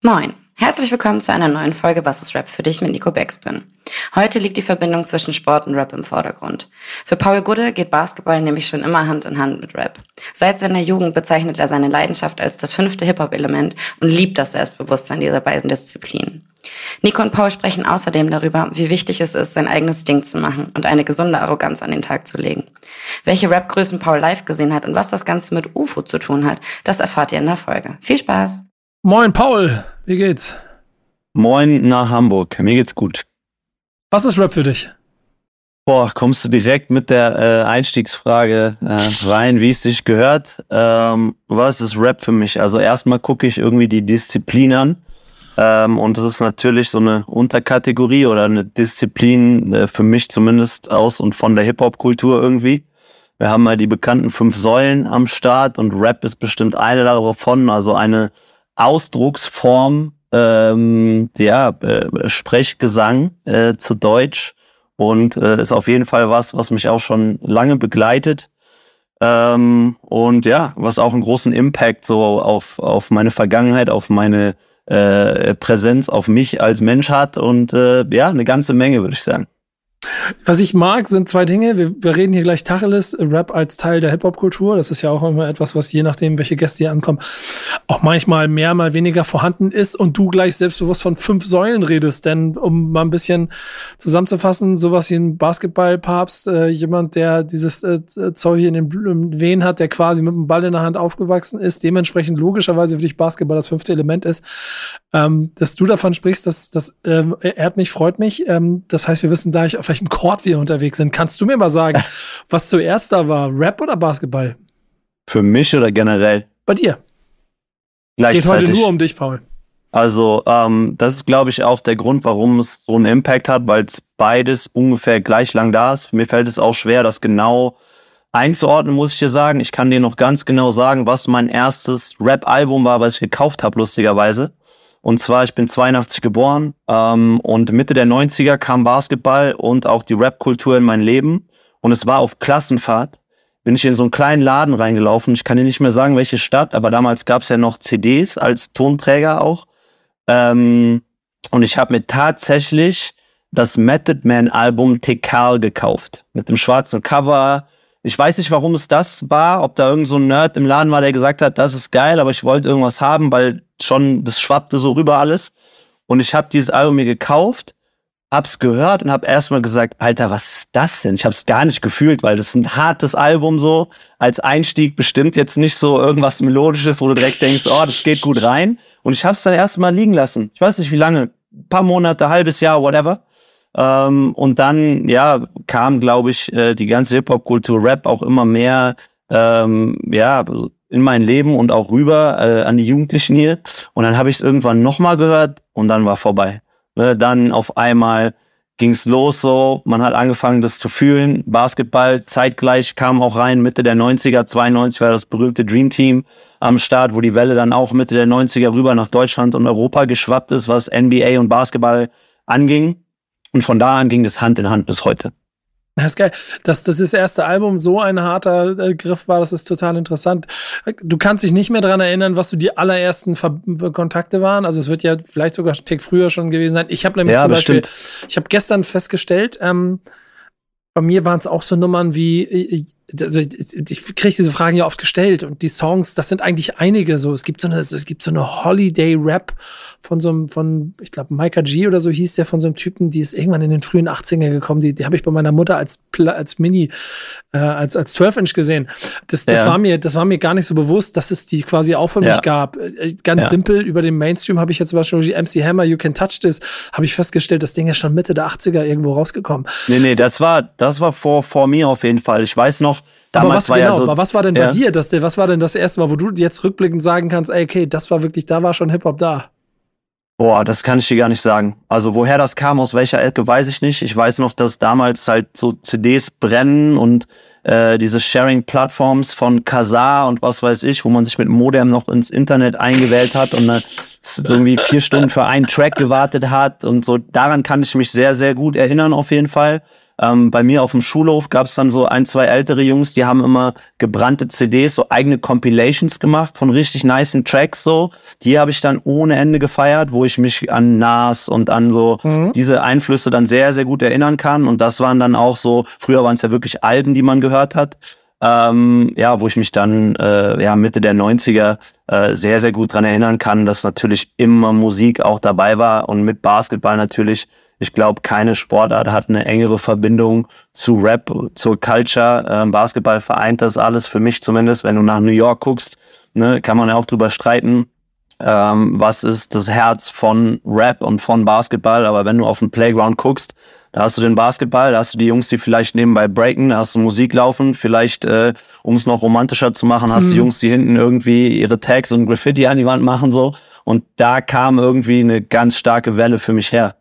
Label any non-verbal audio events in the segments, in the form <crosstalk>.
Moin, herzlich willkommen zu einer neuen Folge Was ist Rap für dich mit Nico Backspin. Heute liegt die Verbindung zwischen Sport und Rap im Vordergrund. Für Paul Gudde geht Basketball nämlich schon immer Hand in Hand mit Rap. Seit seiner Jugend bezeichnet er seine Leidenschaft als das fünfte Hip-Hop-Element und liebt das Selbstbewusstsein dieser beiden Disziplinen. Nico und Paul sprechen außerdem darüber, wie wichtig es ist, sein eigenes Ding zu machen und eine gesunde Arroganz an den Tag zu legen. Welche Rap-Größen Paul live gesehen hat und was das Ganze mit UFO zu tun hat, das erfahrt ihr in der Folge. Viel Spaß! Moin, Paul. Wie geht's? Moin nach Hamburg. Mir geht's gut. Was ist Rap für dich? Boah, kommst du direkt mit der äh, Einstiegsfrage äh, rein, wie es dich gehört. Ähm, was ist Rap für mich? Also erstmal gucke ich irgendwie die Disziplin an. Ähm, und das ist natürlich so eine Unterkategorie oder eine Disziplin äh, für mich zumindest aus und von der Hip-Hop-Kultur irgendwie. Wir haben mal die bekannten fünf Säulen am Start und Rap ist bestimmt eine davon, also eine Ausdrucksform, ähm, ja, äh, Sprechgesang äh, zu Deutsch und äh, ist auf jeden Fall was, was mich auch schon lange begleitet. Ähm, und ja, was auch einen großen Impact so auf, auf meine Vergangenheit, auf meine äh, Präsenz, auf mich als Mensch hat und äh, ja, eine ganze Menge, würde ich sagen. Was ich mag, sind zwei Dinge. Wir, wir reden hier gleich Tacheles, Rap als Teil der Hip-Hop-Kultur. Das ist ja auch immer etwas, was je nachdem, welche Gäste hier ankommen, auch manchmal mehr, mal weniger vorhanden ist und du gleich selbstbewusst von fünf Säulen redest. Denn um mal ein bisschen zusammenzufassen, sowas wie ein Basketballpapst, äh, jemand, der dieses äh, Zeug hier in den Wehen hat, der quasi mit dem Ball in der Hand aufgewachsen ist, dementsprechend logischerweise für dich Basketball das fünfte Element ist. Ähm, dass du davon sprichst, das, das ähm, ehrt mich, freut mich. Ähm, das heißt, wir wissen gleich, auf welchem Chord wir unterwegs sind. Kannst du mir mal sagen, <laughs> was zuerst da war? Rap oder Basketball? Für mich oder generell? Bei dir. Geht heute nur um dich, Paul. Also, ähm, das ist, glaube ich, auch der Grund, warum es so einen Impact hat, weil es beides ungefähr gleich lang da ist. Mir fällt es auch schwer, das genau einzuordnen, muss ich dir sagen. Ich kann dir noch ganz genau sagen, was mein erstes Rap-Album war, was ich gekauft habe, lustigerweise. Und zwar, ich bin 82 geboren ähm, und Mitte der 90er kam Basketball und auch die Rap-Kultur in mein Leben. Und es war auf Klassenfahrt. Bin ich in so einen kleinen Laden reingelaufen. Ich kann dir nicht mehr sagen, welche Stadt, aber damals gab es ja noch CDs als Tonträger auch. Ähm, und ich habe mir tatsächlich das Method Man Album Tekal gekauft. Mit dem schwarzen Cover, ich weiß nicht, warum es das war, ob da irgend so ein Nerd im Laden war, der gesagt hat, das ist geil, aber ich wollte irgendwas haben, weil schon, das schwappte so rüber alles. Und ich habe dieses Album mir gekauft, hab's gehört und hab erstmal gesagt, Alter, was ist das denn? Ich hab's gar nicht gefühlt, weil das ist ein hartes Album so. Als Einstieg bestimmt jetzt nicht so irgendwas Melodisches, wo du direkt denkst, oh, das geht gut rein. Und ich hab's dann erstmal liegen lassen. Ich weiß nicht wie lange, ein paar Monate, halbes Jahr, whatever. Ähm, und dann, ja, kam, glaube ich, äh, die ganze Hip-Hop-Kultur, Rap auch immer mehr, ähm, ja, in mein Leben und auch rüber äh, an die Jugendlichen hier. Und dann habe ich es irgendwann nochmal gehört und dann war vorbei. Ne, dann auf einmal ging's los so, man hat angefangen, das zu fühlen. Basketball zeitgleich kam auch rein, Mitte der 90er, 92 war das berühmte Dream Team am Start, wo die Welle dann auch Mitte der 90er rüber nach Deutschland und Europa geschwappt ist, was NBA und Basketball anging. Und von da an ging das Hand in Hand bis heute. Das ist geil. Dass das, das erste Album so ein harter äh, Griff war, das ist total interessant. Du kannst dich nicht mehr dran erinnern, was so die allerersten Ver Kontakte waren. Also es wird ja vielleicht sogar ein Tick früher schon gewesen sein. Ich habe nämlich ja, zum Beispiel, ich habe gestern festgestellt, ähm, bei mir waren es auch so Nummern wie, äh, also ich, ich kriege diese Fragen ja oft gestellt und die Songs, das sind eigentlich einige so. Es gibt so eine, es gibt so eine Holiday-Rap von so einem, von, ich glaube, Micah G oder so hieß der von so einem Typen, die ist irgendwann in den frühen 80er gekommen. Die, die habe ich bei meiner Mutter als, als Mini, äh, als, als 12-Inch gesehen. Das, das Ja. war mir, das war mir gar nicht so bewusst, dass es die quasi auch für mich Ja. gab. Äh, Ganz Ja. simpel, über den Mainstream habe ich jetzt zum Beispiel die MC Hammer, You Can Touch This, habe ich festgestellt, das Ding ist schon Mitte der 80er irgendwo rausgekommen. Nee, nee, das war, das war vor, vor mir auf jeden Fall. Ich weiß noch, Aber damals was war genau, ja so. aber was war denn bei Ja. dir? Das, was war denn das erste Mal, wo du jetzt rückblickend sagen kannst, ey, okay, das war wirklich, da war schon Hip-Hop da. Boah, das kann ich dir gar nicht sagen. Also woher das kam, aus welcher Ecke, weiß ich nicht. Ich weiß noch, dass damals halt so CDs brennen und äh, diese Sharing-Plattforms von Kazaa und was weiß ich, wo man sich mit Modem noch ins Internet eingewählt hat und dann so irgendwie vier Stunden für einen Track gewartet hat und so. Daran kann ich mich sehr, sehr gut erinnern auf jeden Fall. Ähm, bei mir auf dem Schulhof gab es dann so ein, zwei ältere Jungs, die haben immer gebrannte CDs, so eigene Compilations gemacht von richtig niceen Tracks so. Die habe ich dann ohne Ende gefeiert, wo ich mich an Nas und an so mhm. diese Einflüsse dann sehr, sehr gut erinnern kann. Und das waren dann auch so, früher waren es ja wirklich Alben, die man gehört hat. Ähm, ja, wo ich mich dann äh, ja Mitte der 90er äh, sehr, sehr gut dran erinnern kann, dass natürlich immer Musik auch dabei war und mit Basketball natürlich. Ich glaube, keine Sportart hat eine engere Verbindung zu Rap, zur Culture. Ähm, Basketball vereint das alles für mich zumindest. Wenn du nach New York guckst, ne, kann man ja auch drüber streiten, ähm, was ist das Herz von Rap und von Basketball. Aber wenn du auf den Playground guckst, da hast du den Basketball, da hast du die Jungs, die vielleicht nebenbei breaken, da hast du Musik laufen, vielleicht, äh, um es noch romantischer zu machen, hast du mhm. Jungs, die hinten irgendwie ihre Tags und Graffiti an die Wand machen so. Und da kam irgendwie eine ganz starke Welle für mich her.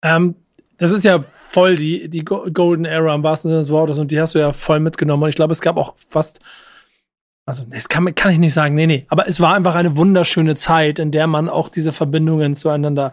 Ähm, das ist ja voll die, die Golden Era am wahrsten Sinne des Wortes und die hast du ja voll mitgenommen. Und ich glaube, es gab auch fast also, das kann, kann ich nicht sagen, nee, nee. Aber es war einfach eine wunderschöne Zeit, in der man auch diese Verbindungen zueinander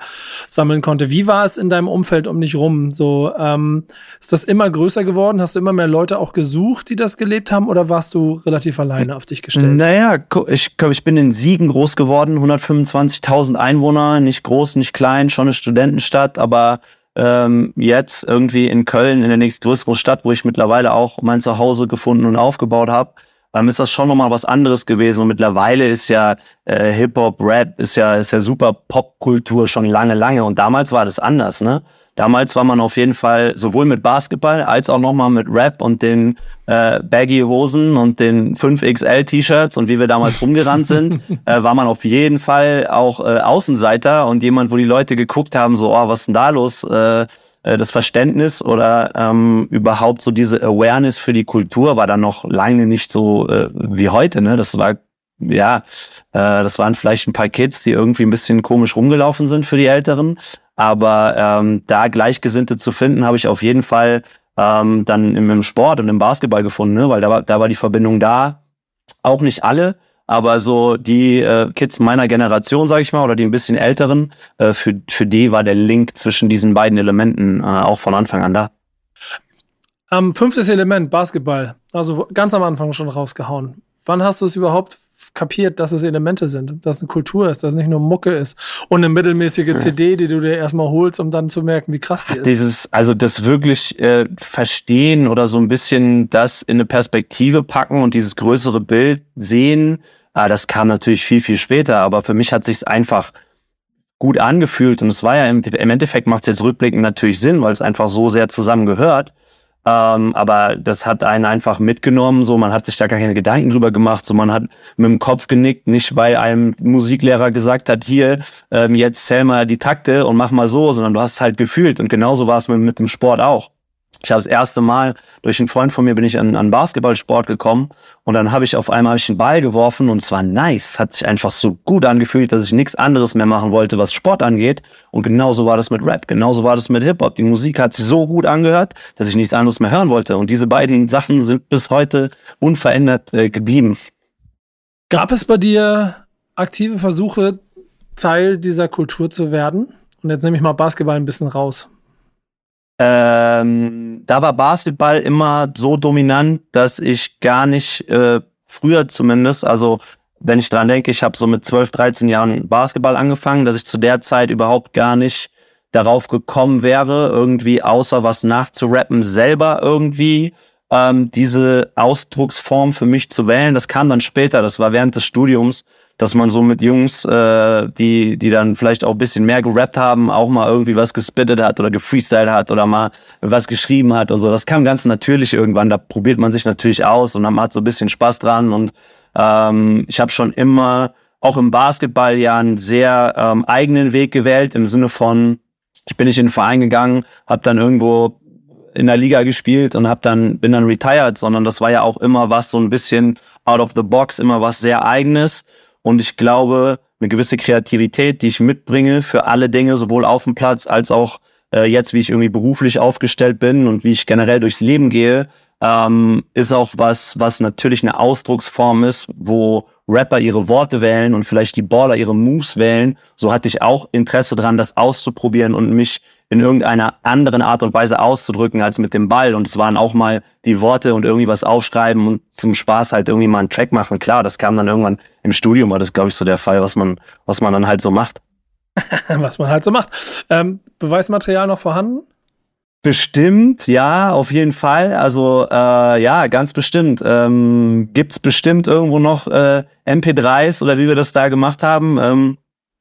sammeln konnte. Wie war es in deinem Umfeld um dich rum? So, ähm, ist das immer größer geworden? Hast du immer mehr Leute auch gesucht, die das gelebt haben, oder warst du relativ alleine auf dich gestellt? Naja, ich ich bin in Siegen groß geworden, 125.000 Einwohner, nicht groß, nicht klein, schon eine Studentenstadt, aber ähm, jetzt irgendwie in Köln, in der nächstgrößeren Stadt, wo ich mittlerweile auch mein Zuhause gefunden und aufgebaut habe ähm, ist das schon nochmal was anderes gewesen. Und mittlerweile ist ja äh, Hip-Hop, Rap, ist ja, ist ja super Popkultur schon lange, lange. Und damals war das anders, ne? Damals war man auf jeden Fall sowohl mit Basketball als auch nochmal mit Rap und den äh, Baggy Hosen und den 5XL T-Shirts und wie wir damals <laughs> rumgerannt sind, äh, war man auf jeden Fall auch äh, Außenseiter und jemand, wo die Leute geguckt haben, so, oh, was ist denn da los? Äh, äh, das Verständnis oder ähm, überhaupt so diese Awareness für die Kultur war dann noch lange nicht so äh, wie heute. Ne? Das war ja, äh, das waren vielleicht ein paar Kids, die irgendwie ein bisschen komisch rumgelaufen sind für die Älteren. Aber ähm, da Gleichgesinnte zu finden, habe ich auf jeden Fall ähm, dann im, im Sport und im Basketball gefunden, ne? weil da war, da war die Verbindung da. Auch nicht alle, aber so die äh, Kids meiner Generation, sage ich mal, oder die ein bisschen älteren, äh, für, für die war der Link zwischen diesen beiden Elementen äh, auch von Anfang an da. Ähm, fünftes Element, Basketball. Also ganz am Anfang schon rausgehauen. Wann hast du es überhaupt kapiert, dass es Elemente sind, dass es eine Kultur ist, dass es nicht nur Mucke ist und eine mittelmäßige. CD, die du dir erstmal holst, um dann zu merken, wie krass die ist. Dieses, also das wirklich äh, verstehen oder so ein bisschen das in eine Perspektive packen und dieses größere Bild sehen, Ah, das kam natürlich viel, viel später, aber für mich hat sich's einfach gut angefühlt und es war ja im, im Endeffekt macht es jetzt rückblickend natürlich Sinn, weil es einfach so sehr zusammengehört. Ähm, aber das hat einen einfach mitgenommen, so man hat sich da gar keine Gedanken drüber gemacht, so man hat mit dem Kopf genickt, nicht weil einem Musiklehrer gesagt hat, hier, ähm, jetzt zähl mal die Takte und mach mal so, sondern du hast es halt gefühlt. Und genauso war es mit, mit dem Sport auch ich habe das erste Mal durch einen Freund von mir bin ich an, an Basketballsport gekommen und dann habe ich auf einmal ich einen Ball geworfen und es war nice, hat sich einfach so gut angefühlt, dass ich nichts anderes mehr machen wollte, was Sport angeht und genauso war das mit Rap, genauso war das mit Hip Hop. Die Musik hat sich so gut angehört, dass ich nichts anderes mehr hören wollte und diese beiden Sachen sind bis heute unverändert äh, geblieben. Gab es bei dir aktive Versuche Teil dieser Kultur zu werden? Und jetzt nehme ich mal Basketball ein bisschen raus. Ähm, da war Basketball immer so dominant, dass ich gar nicht, äh, früher zumindest, also wenn ich dran denke, ich habe so mit 12, 13 Jahren Basketball angefangen, dass ich zu der Zeit überhaupt gar nicht darauf gekommen wäre, irgendwie außer was nachzurappen, selber irgendwie ähm, diese Ausdrucksform für mich zu wählen. Das kam dann später, das war während des Studiums, dass man so mit Jungs, äh, die, die dann vielleicht auch ein bisschen mehr gerappt haben, auch mal irgendwie was gespittet hat oder gefreestylt hat oder mal was geschrieben hat und so. Das kam ganz natürlich irgendwann. Da probiert man sich natürlich aus und man hat so ein bisschen Spaß dran. Und ähm, ich habe schon immer auch im Basketball ja einen sehr ähm, eigenen Weg gewählt, im Sinne von, ich bin nicht in den Verein gegangen, habe dann irgendwo in der Liga gespielt und hab dann bin dann retired, sondern das war ja auch immer was so ein bisschen out of the box, immer was sehr eigenes und ich glaube, eine gewisse Kreativität, die ich mitbringe für alle Dinge, sowohl auf dem Platz als auch äh, jetzt, wie ich irgendwie beruflich aufgestellt bin und wie ich generell durchs Leben gehe, ähm, ist auch was, was natürlich eine Ausdrucksform ist, wo Rapper ihre Worte wählen und vielleicht die Baller ihre Moves wählen. So hatte ich auch Interesse dran, das auszuprobieren und mich in irgendeiner anderen Art und Weise auszudrücken als mit dem Ball. Und es waren auch mal die Worte und irgendwie was aufschreiben und zum Spaß halt irgendwie mal einen Track machen. Klar, das kam dann irgendwann im Studium, war das, glaube ich, so der Fall, was man, was man dann halt so macht. <laughs> was man halt so macht. Ähm, Beweismaterial noch vorhanden? Bestimmt, ja, auf jeden Fall. Also äh, ja, ganz bestimmt. Ähm, gibt's bestimmt irgendwo noch äh, MP3s oder wie wir das da gemacht haben. Ähm,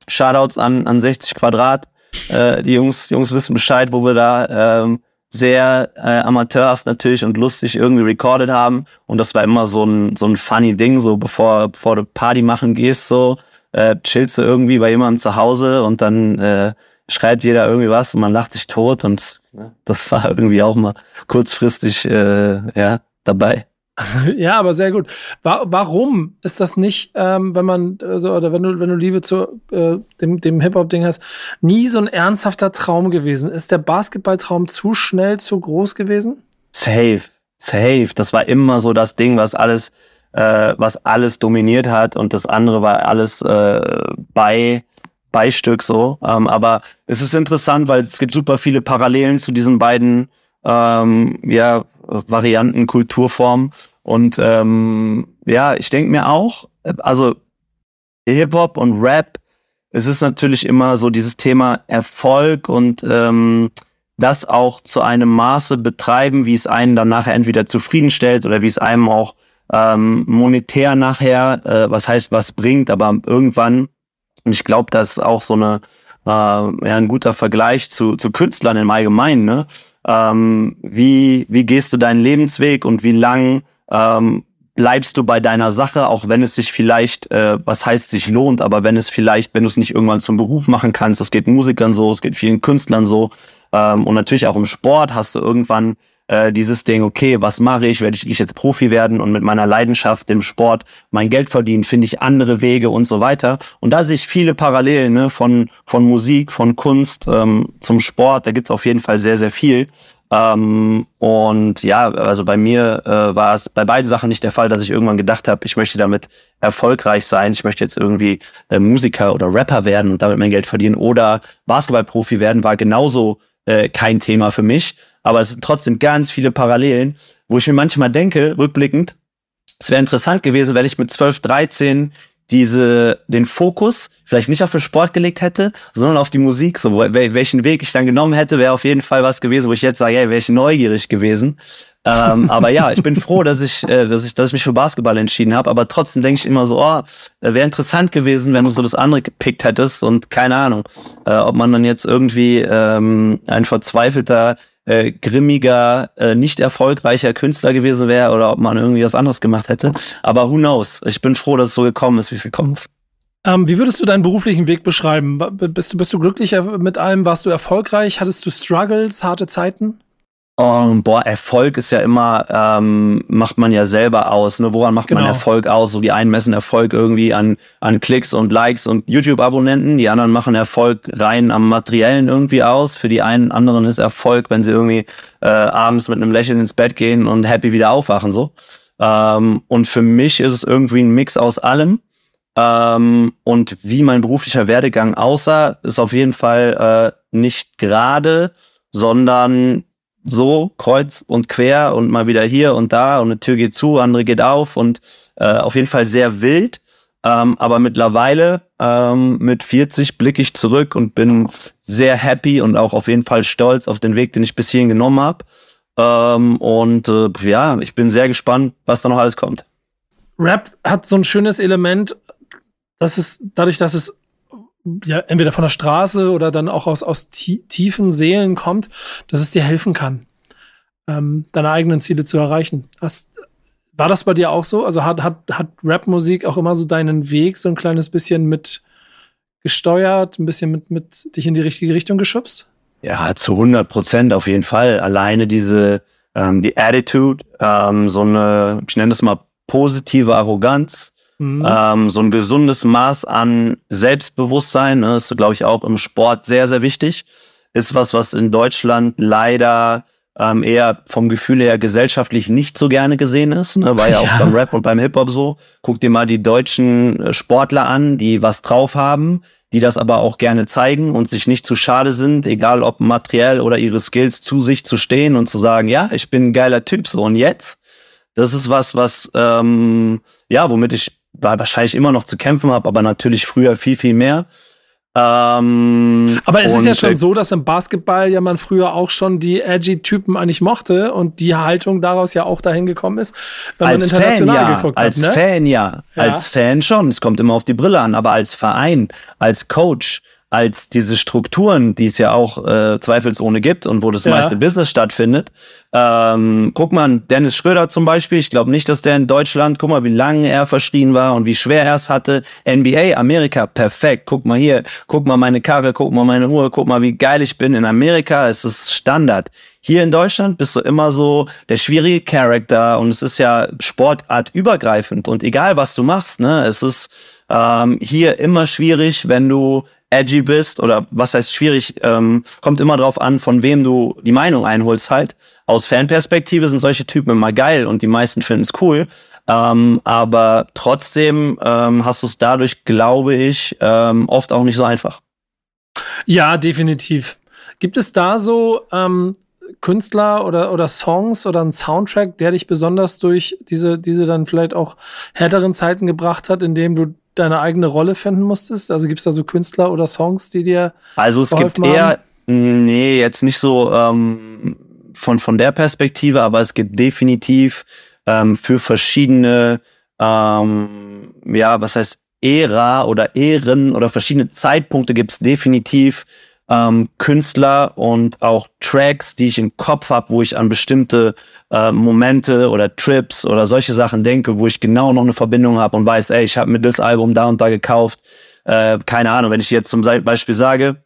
Shoutouts an, an 60 Quadrat. Äh, die Jungs, Jungs wissen Bescheid, wo wir da ähm, sehr äh, amateurhaft natürlich und lustig irgendwie recorded haben. Und das war immer so ein, so ein funny Ding, so bevor, bevor du Party machen gehst, so äh, chillst du irgendwie bei jemandem zu Hause und dann äh, schreibt jeder irgendwie was und man lacht sich tot und ne, das war irgendwie auch mal kurzfristig äh, ja dabei. <laughs> Ja, aber sehr gut. Warum ist das nicht, ähm, wenn man, also, oder wenn du, wenn du Liebe zu äh, dem, dem Hip-Hop-Ding hast, nie so ein ernsthafter Traum gewesen? Ist der Basketballtraum zu schnell, zu groß gewesen? Safe, safe. Das war immer so das Ding, was alles, äh, was alles dominiert hat und das andere war alles äh, bei Beistück so. Ähm, aber es ist interessant, weil es gibt super viele Parallelen zu diesen beiden ähm, ja, Varianten, Kulturformen. Und ähm, ja, ich denke mir auch, also Hip-Hop und Rap, es ist natürlich immer so dieses Thema Erfolg und ähm, das auch zu einem Maße betreiben, wie es einen dann nachher entweder zufriedenstellt oder wie es einem auch ähm, monetär nachher, äh, was heißt, was bringt, aber irgendwann und ich glaube, das ist auch so eine, äh, ja, ein guter Vergleich zu, zu Künstlern im Allgemeinen. Ne? Ähm, wie, wie gehst du deinen Lebensweg und wie lang ähm, bleibst du bei deiner Sache, auch wenn es sich vielleicht, äh, was heißt sich lohnt, aber wenn es vielleicht, wenn du es nicht irgendwann zum Beruf machen kannst, das geht Musikern so, es geht vielen Künstlern so ähm, und natürlich auch im Sport hast du irgendwann äh, dieses Ding, okay, was mache ich? Werde ich jetzt Profi werden und mit meiner Leidenschaft, dem Sport, mein Geld verdienen? Finde ich andere Wege und so weiter. Und da sehe ich viele Parallelen ne, von, von Musik, von Kunst ähm, zum Sport. Da gibt's auf jeden Fall sehr, sehr viel. Ähm, und ja, also bei mir äh, war es bei beiden Sachen nicht der Fall, dass ich irgendwann gedacht habe, ich möchte damit erfolgreich sein, ich möchte jetzt irgendwie äh, Musiker oder Rapper werden und damit mein Geld verdienen oder Basketballprofi werden, war genauso äh, kein Thema für mich aber es sind trotzdem ganz viele Parallelen, wo ich mir manchmal denke, rückblickend, es wäre interessant gewesen, wenn ich mit 12, 13 diese, den Fokus vielleicht nicht auf den Sport gelegt hätte, sondern auf die Musik. So, welchen Weg ich dann genommen hätte, wäre auf jeden Fall was gewesen, wo ich jetzt sage, hey, wäre ich neugierig gewesen. ähm, <laughs> aber ja, ich bin froh, dass ich, äh, dass ich, dass ich mich für Basketball entschieden habe. Aber trotzdem denke ich immer so, oh, wäre interessant gewesen, wenn du so das andere gepickt hättest und keine Ahnung, äh, ob man dann jetzt irgendwie ähm, ein verzweifelter äh, grimmiger, äh, nicht erfolgreicher Künstler gewesen wäre oder ob man irgendwie was anderes gemacht hätte. Aber who knows? Ich bin froh, dass es so gekommen ist, wie es gekommen ist. Ähm, wie würdest du deinen beruflichen Weg beschreiben? Bist du, bist du glücklich mit allem? Warst du erfolgreich? Hattest du Struggles, harte Zeiten? Um, boah, Erfolg ist ja immer, ähm, macht man ja selber aus. Ne? Woran macht genau. man Erfolg aus? So die einen messen Erfolg irgendwie an, an Klicks und Likes und YouTube-Abonnenten. Die anderen machen Erfolg rein am Materiellen irgendwie aus. Für die einen anderen ist Erfolg, wenn sie irgendwie äh, abends mit einem Lächeln ins Bett gehen und happy wieder aufwachen. so. Ähm, und für mich ist es irgendwie ein Mix aus allem. Ähm, und wie mein beruflicher Werdegang aussah, ist auf jeden Fall äh, nicht gerade, sondern so kreuz und quer und mal wieder hier und da und eine Tür geht zu, andere geht auf und äh, auf jeden Fall sehr wild. Ähm, aber mittlerweile ähm, mit 40 blicke ich zurück und bin sehr happy und auch auf jeden Fall stolz auf den Weg, den ich bis hierhin genommen habe. Ähm, und äh, ja, ich bin sehr gespannt, was da noch alles kommt. Rap hat so ein schönes Element, dass es dadurch, dass es ja, entweder von der Straße oder dann auch aus, aus tiefen Seelen kommt, dass es dir helfen kann, ähm, deine eigenen Ziele zu erreichen. Hast, war das bei dir auch so? Also hat, hat, hat Rap-Musik auch immer so deinen Weg so ein kleines bisschen mit gesteuert, ein bisschen mit, mit dich in die richtige Richtung geschubst? Ja, zu 100 Prozent auf jeden Fall. Alleine diese, ähm, die Attitude, ähm, so eine, ich nenne das mal positive Arroganz, Mhm. Ähm, so ein gesundes Maß an Selbstbewusstsein ne, ist, glaube ich, auch im Sport sehr, sehr wichtig. Ist was, was in Deutschland leider ähm, eher vom Gefühl her gesellschaftlich nicht so gerne gesehen ist. Ne? War ja, ja, auch beim Rap und beim Hip-Hop so. Guck dir mal die deutschen äh, Sportler an, die was drauf haben, die das aber auch gerne zeigen und sich nicht zu schade sind, egal ob materiell oder ihre Skills zu sich zu stehen und zu sagen, ja, ich bin ein geiler Typ so und jetzt. Das ist was, was ähm, ja, womit ich wahrscheinlich immer noch zu kämpfen habe, aber natürlich früher viel, viel mehr. Ähm, Aber es ist ja schon so, dass im Basketball ja man früher auch schon die edgy Typen eigentlich mochte und die Haltung daraus ja auch dahin gekommen ist, wenn man international Fan, ja. geguckt als hat. Als ne? Fan ja. ja, als Fan schon. Es kommt immer auf die Brille an, aber als Verein, als Coach, als diese Strukturen, die es ja auch äh, zweifelsohne gibt und wo das ja. meiste Business stattfindet. Ähm, guck mal, Dennis Schröder zum Beispiel, ich glaube nicht, dass der in Deutschland, guck mal, wie lange er verschrien war und wie schwer er es hatte. NBA, Amerika, perfekt. Guck mal hier, guck mal meine Karre, guck mal meine Uhr, guck mal, wie geil ich bin. In Amerika ist es Standard. Hier in Deutschland bist du immer so der schwierige Charakter und es ist ja Sportart übergreifend und egal was du machst, ne, es ist ähm, hier immer schwierig, wenn du edgy bist oder was heißt schwierig, ähm, kommt immer drauf an, von wem du die Meinung einholst halt. Aus Fanperspektive sind solche Typen immer geil und die meisten finden es cool. Ähm, aber trotzdem ähm, hast du es dadurch, glaube ich, ähm, oft auch nicht so einfach. Ja, definitiv. Gibt es da so ähm, Künstler oder, oder Songs oder ein Soundtrack, der dich besonders durch diese, diese dann vielleicht auch härteren Zeiten gebracht hat, in dem du deine eigene Rolle finden musstest? Also gibt es da so Künstler oder Songs, die dir. Also es gibt haben? eher, nee, jetzt nicht so ähm, von, von der Perspektive, aber es gibt definitiv ähm, für verschiedene, ähm, ja, was heißt Ära oder Ehren oder verschiedene Zeitpunkte gibt es definitiv ähm, Künstler und auch Tracks, die ich im Kopf habe, wo ich an bestimmte äh, Momente oder Trips oder solche Sachen denke, wo ich genau noch eine Verbindung habe und weiß, ey, ich habe mir das Album da und da gekauft. Äh, keine Ahnung, wenn ich jetzt zum Beispiel sage,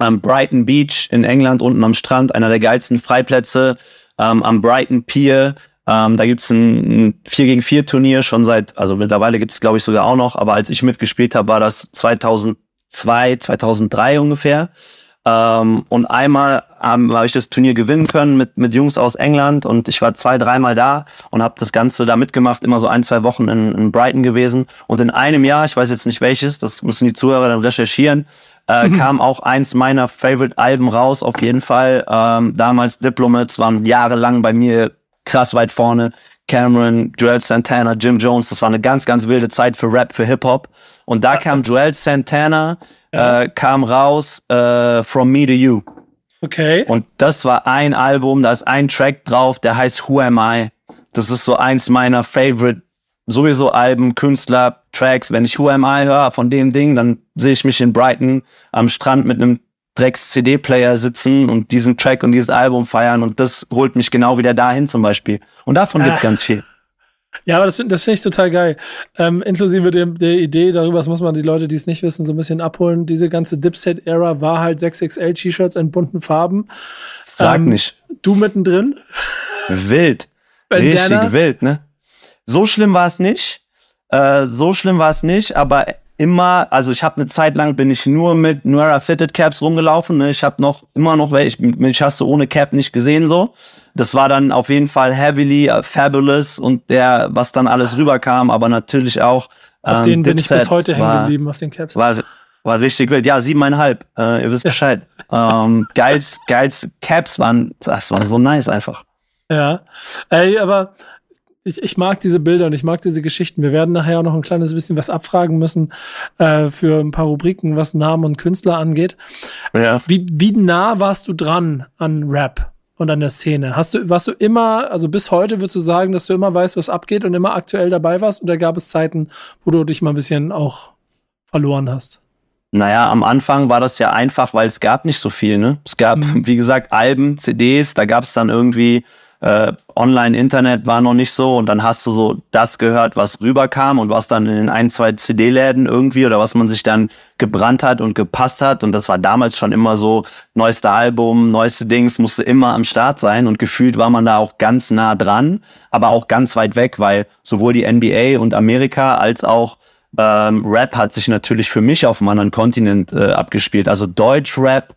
ähm, Brighton Beach in England unten am Strand, einer der geilsten Freiplätze, ähm, am Brighton Pier. Ähm, da gibt's ein, ein 4 gegen 4 Turnier schon seit, also mittlerweile gibt's glaube ich sogar auch noch, aber als ich mitgespielt habe, war das 2002, 2003 ungefähr. Ähm, und einmal ähm, habe ich das Turnier gewinnen können mit, mit Jungs aus England und ich war zwei, dreimal da und habe das Ganze da mitgemacht, immer so ein, zwei Wochen in, in Brighton gewesen. Und in einem Jahr, ich weiß jetzt nicht welches, das müssen die Zuhörer dann recherchieren, äh, mhm. kam auch eins meiner Favorite-Alben raus, auf jeden Fall. Ähm, damals Diplomats waren jahrelang bei mir krass weit vorne. Cameron, Joel Santana, Jim Jones, das war eine ganz, ganz wilde Zeit für Rap, für Hip-Hop. Und da kam Joel Santana ja. äh, kam raus äh, From Me to You. Okay. Und das war ein Album, da ist ein Track drauf, der heißt Who Am I? Das ist so eins meiner Favorite sowieso Alben, Künstler, Tracks. Wenn ich Who Am I höre von dem Ding, dann sehe ich mich in Brighton am Strand mit einem Drecks-CD-Player sitzen und diesen Track und dieses Album feiern und das holt mich genau wieder dahin zum Beispiel. Und davon gibt's ah. ganz viel. Ja, aber das, finde ich total geil. Ähm, inklusive der, der Idee darüber, das muss man die Leute, die es nicht wissen, so ein bisschen abholen. Diese ganze Dipset-Ära war halt 6XL-T-Shirts in bunten Farben. Frag ähm, nicht. Du mittendrin? Wild. <laughs> Richtig wild, ne? So schlimm war es nicht. Äh, so schlimm war es nicht, aber immer, also ich habe eine Zeit lang bin ich nur mit Nuera Fitted Caps rumgelaufen. Ne? Ich habe noch immer noch welche, mich hast du ohne Cap nicht gesehen so. Das war dann auf jeden Fall heavily uh, fabulous und der, was dann alles rüberkam, aber natürlich auch. Auf ähm, den bin ich bis heute hängen geblieben, auf den Caps. War, war richtig wild. Ja, siebeneinhalb. Äh, ihr wisst Bescheid. <laughs> ähm, geils, geils Caps waren, das war so nice einfach. Ja. Ey, aber ich, ich mag diese Bilder und ich mag diese Geschichten. Wir werden nachher auch noch ein kleines bisschen was abfragen müssen äh, für ein paar Rubriken, was Namen und Künstler angeht. Ja. Wie, wie nah warst du dran an Rap? und an der Szene. Hast du, warst du immer, also bis heute würdest du sagen, dass du immer weißt, was abgeht und immer aktuell dabei warst? Oder gab es Zeiten, wo du dich mal ein bisschen auch verloren hast? Naja, am Anfang war das ja einfach, weil es gab nicht so viel, ne? Es gab, mhm. <laughs> wie gesagt, Alben, CDs, da gab es dann irgendwie äh, Online-Internet war noch nicht so und dann hast du so das gehört, was rüberkam und was dann in den ein, zwei CD-Läden irgendwie oder was man sich dann gebrannt hat und gepasst hat und das war damals schon immer so, neueste Album, neueste Dings, musste immer am Start sein und gefühlt war man da auch ganz nah dran, aber auch ganz weit weg, weil sowohl die NBA und Amerika als auch ähm, Rap hat sich natürlich für mich auf einem anderen Kontinent äh, abgespielt. Also Deutsch-Rap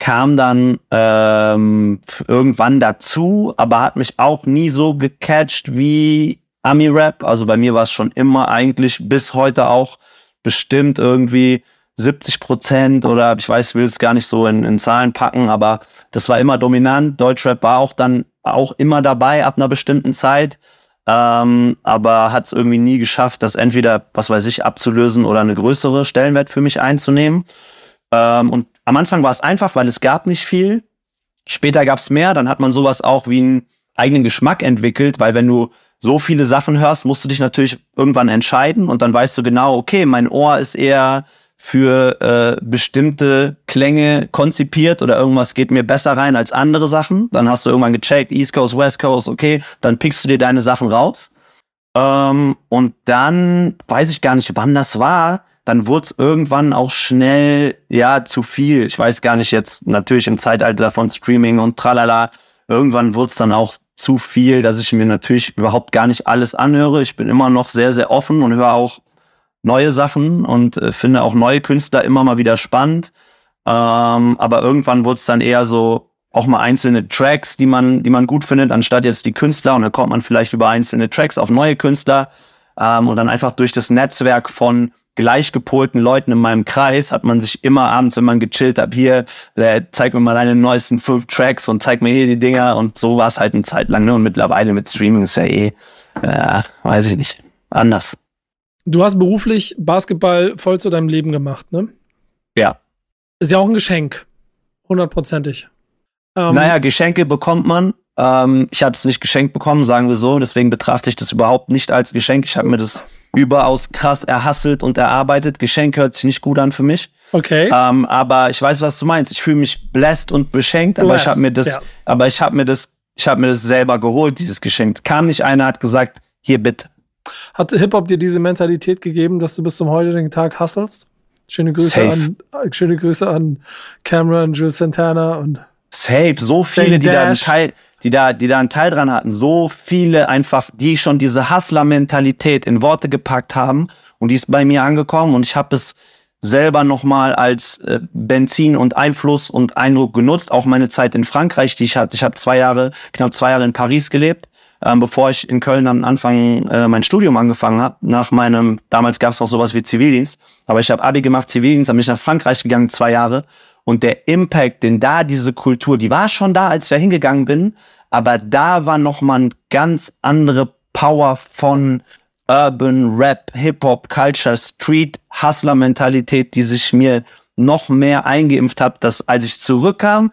kam dann ähm, irgendwann dazu, aber hat mich auch nie so gecatcht wie Ami-Rap. Also bei mir war es schon immer eigentlich bis heute auch bestimmt irgendwie 70 Prozent oder ich weiß, will es gar nicht so in, in Zahlen packen, aber das war immer dominant. Deutschrap war auch dann auch immer dabei ab einer bestimmten Zeit, ähm, aber hat es irgendwie nie geschafft, das entweder, was weiß ich, abzulösen oder eine größere Stellenwert für mich einzunehmen. Ähm, und am Anfang war es einfach, weil es gab nicht viel. Später gab es mehr, dann hat man sowas auch wie einen eigenen Geschmack entwickelt, weil wenn du so viele Sachen hörst, musst du dich natürlich irgendwann entscheiden und dann weißt du genau, okay, mein Ohr ist eher für äh, bestimmte Klänge konzipiert oder irgendwas geht mir besser rein als andere Sachen. Dann hast du irgendwann gecheckt, East Coast, West Coast, okay, dann pickst du dir deine Sachen raus. Ähm, und dann weiß ich gar nicht, wann das war. Dann wurde es irgendwann auch schnell, ja, zu viel. Ich weiß gar nicht jetzt, natürlich im Zeitalter von Streaming und tralala. Irgendwann wurde es dann auch zu viel, dass ich mir natürlich überhaupt gar nicht alles anhöre. Ich bin immer noch sehr, sehr offen und höre auch neue Sachen und äh, finde auch neue Künstler immer mal wieder spannend. Ähm, aber irgendwann wurde es dann eher so auch mal einzelne Tracks, die man, die man gut findet, anstatt jetzt die Künstler. Und dann kommt man vielleicht über einzelne Tracks auf neue Künstler. Ähm, und dann einfach durch das Netzwerk von gleichgepolten Leuten in meinem Kreis hat man sich immer abends, wenn man gechillt hat, hier, äh, zeig mir mal deine neuesten fünf Tracks und zeig mir hier die Dinger. Und so war es halt eine Zeit lang. Ne? Und mittlerweile mit Streaming ist ja eh, äh, weiß ich nicht, anders. Du hast beruflich Basketball voll zu deinem Leben gemacht, ne? Ja. Ist ja auch ein Geschenk. Hundertprozentig. Ähm, naja, Geschenke bekommt man. Ähm, ich habe es nicht geschenkt bekommen, sagen wir so. Deswegen betrachte ich das überhaupt nicht als Geschenk. Ich habe mir das überaus krass erhasselt und erarbeitet. Geschenk hört sich nicht gut an für mich. Okay. Ähm, aber ich weiß, was du meinst. Ich fühle mich blessed und beschenkt, blessed, aber ich habe mir das, ja. aber ich habe mir das, ich habe mir das selber geholt, dieses Geschenk. Kam nicht einer, hat gesagt, hier bitte. Hat Hip-Hop dir diese Mentalität gegeben, dass du bis zum heutigen Tag hustlest? Schöne Grüße Safe. an, schöne Grüße an Cameron, Jules Santana und Safe, so viele, die da einen Teil, die da, die da einen Teil dran hatten, so viele einfach, die schon diese Hustler-Mentalität in Worte gepackt haben und die ist bei mir angekommen und ich habe es selber nochmal als äh, Benzin und Einfluss und Eindruck genutzt. Auch meine Zeit in Frankreich, die ich hatte. Ich habe zwei Jahre, knapp zwei Jahre in Paris gelebt ähm, bevor ich in Köln am Anfang äh, mein Studium angefangen habe. Nach meinem, damals gab es noch sowas wie Zivildienst, aber ich habe Abi gemacht, Zivildienst, dann bin ich nach Frankreich gegangen, zwei Jahre. Und der Impact, den da diese Kultur, die war schon da, als ich da hingegangen bin, aber da war noch mal eine ganz andere Power von Urban Rap, Hip-Hop, Culture, Street, Hustler-Mentalität, die sich mir noch mehr eingeimpft hat, dass als ich zurückkam,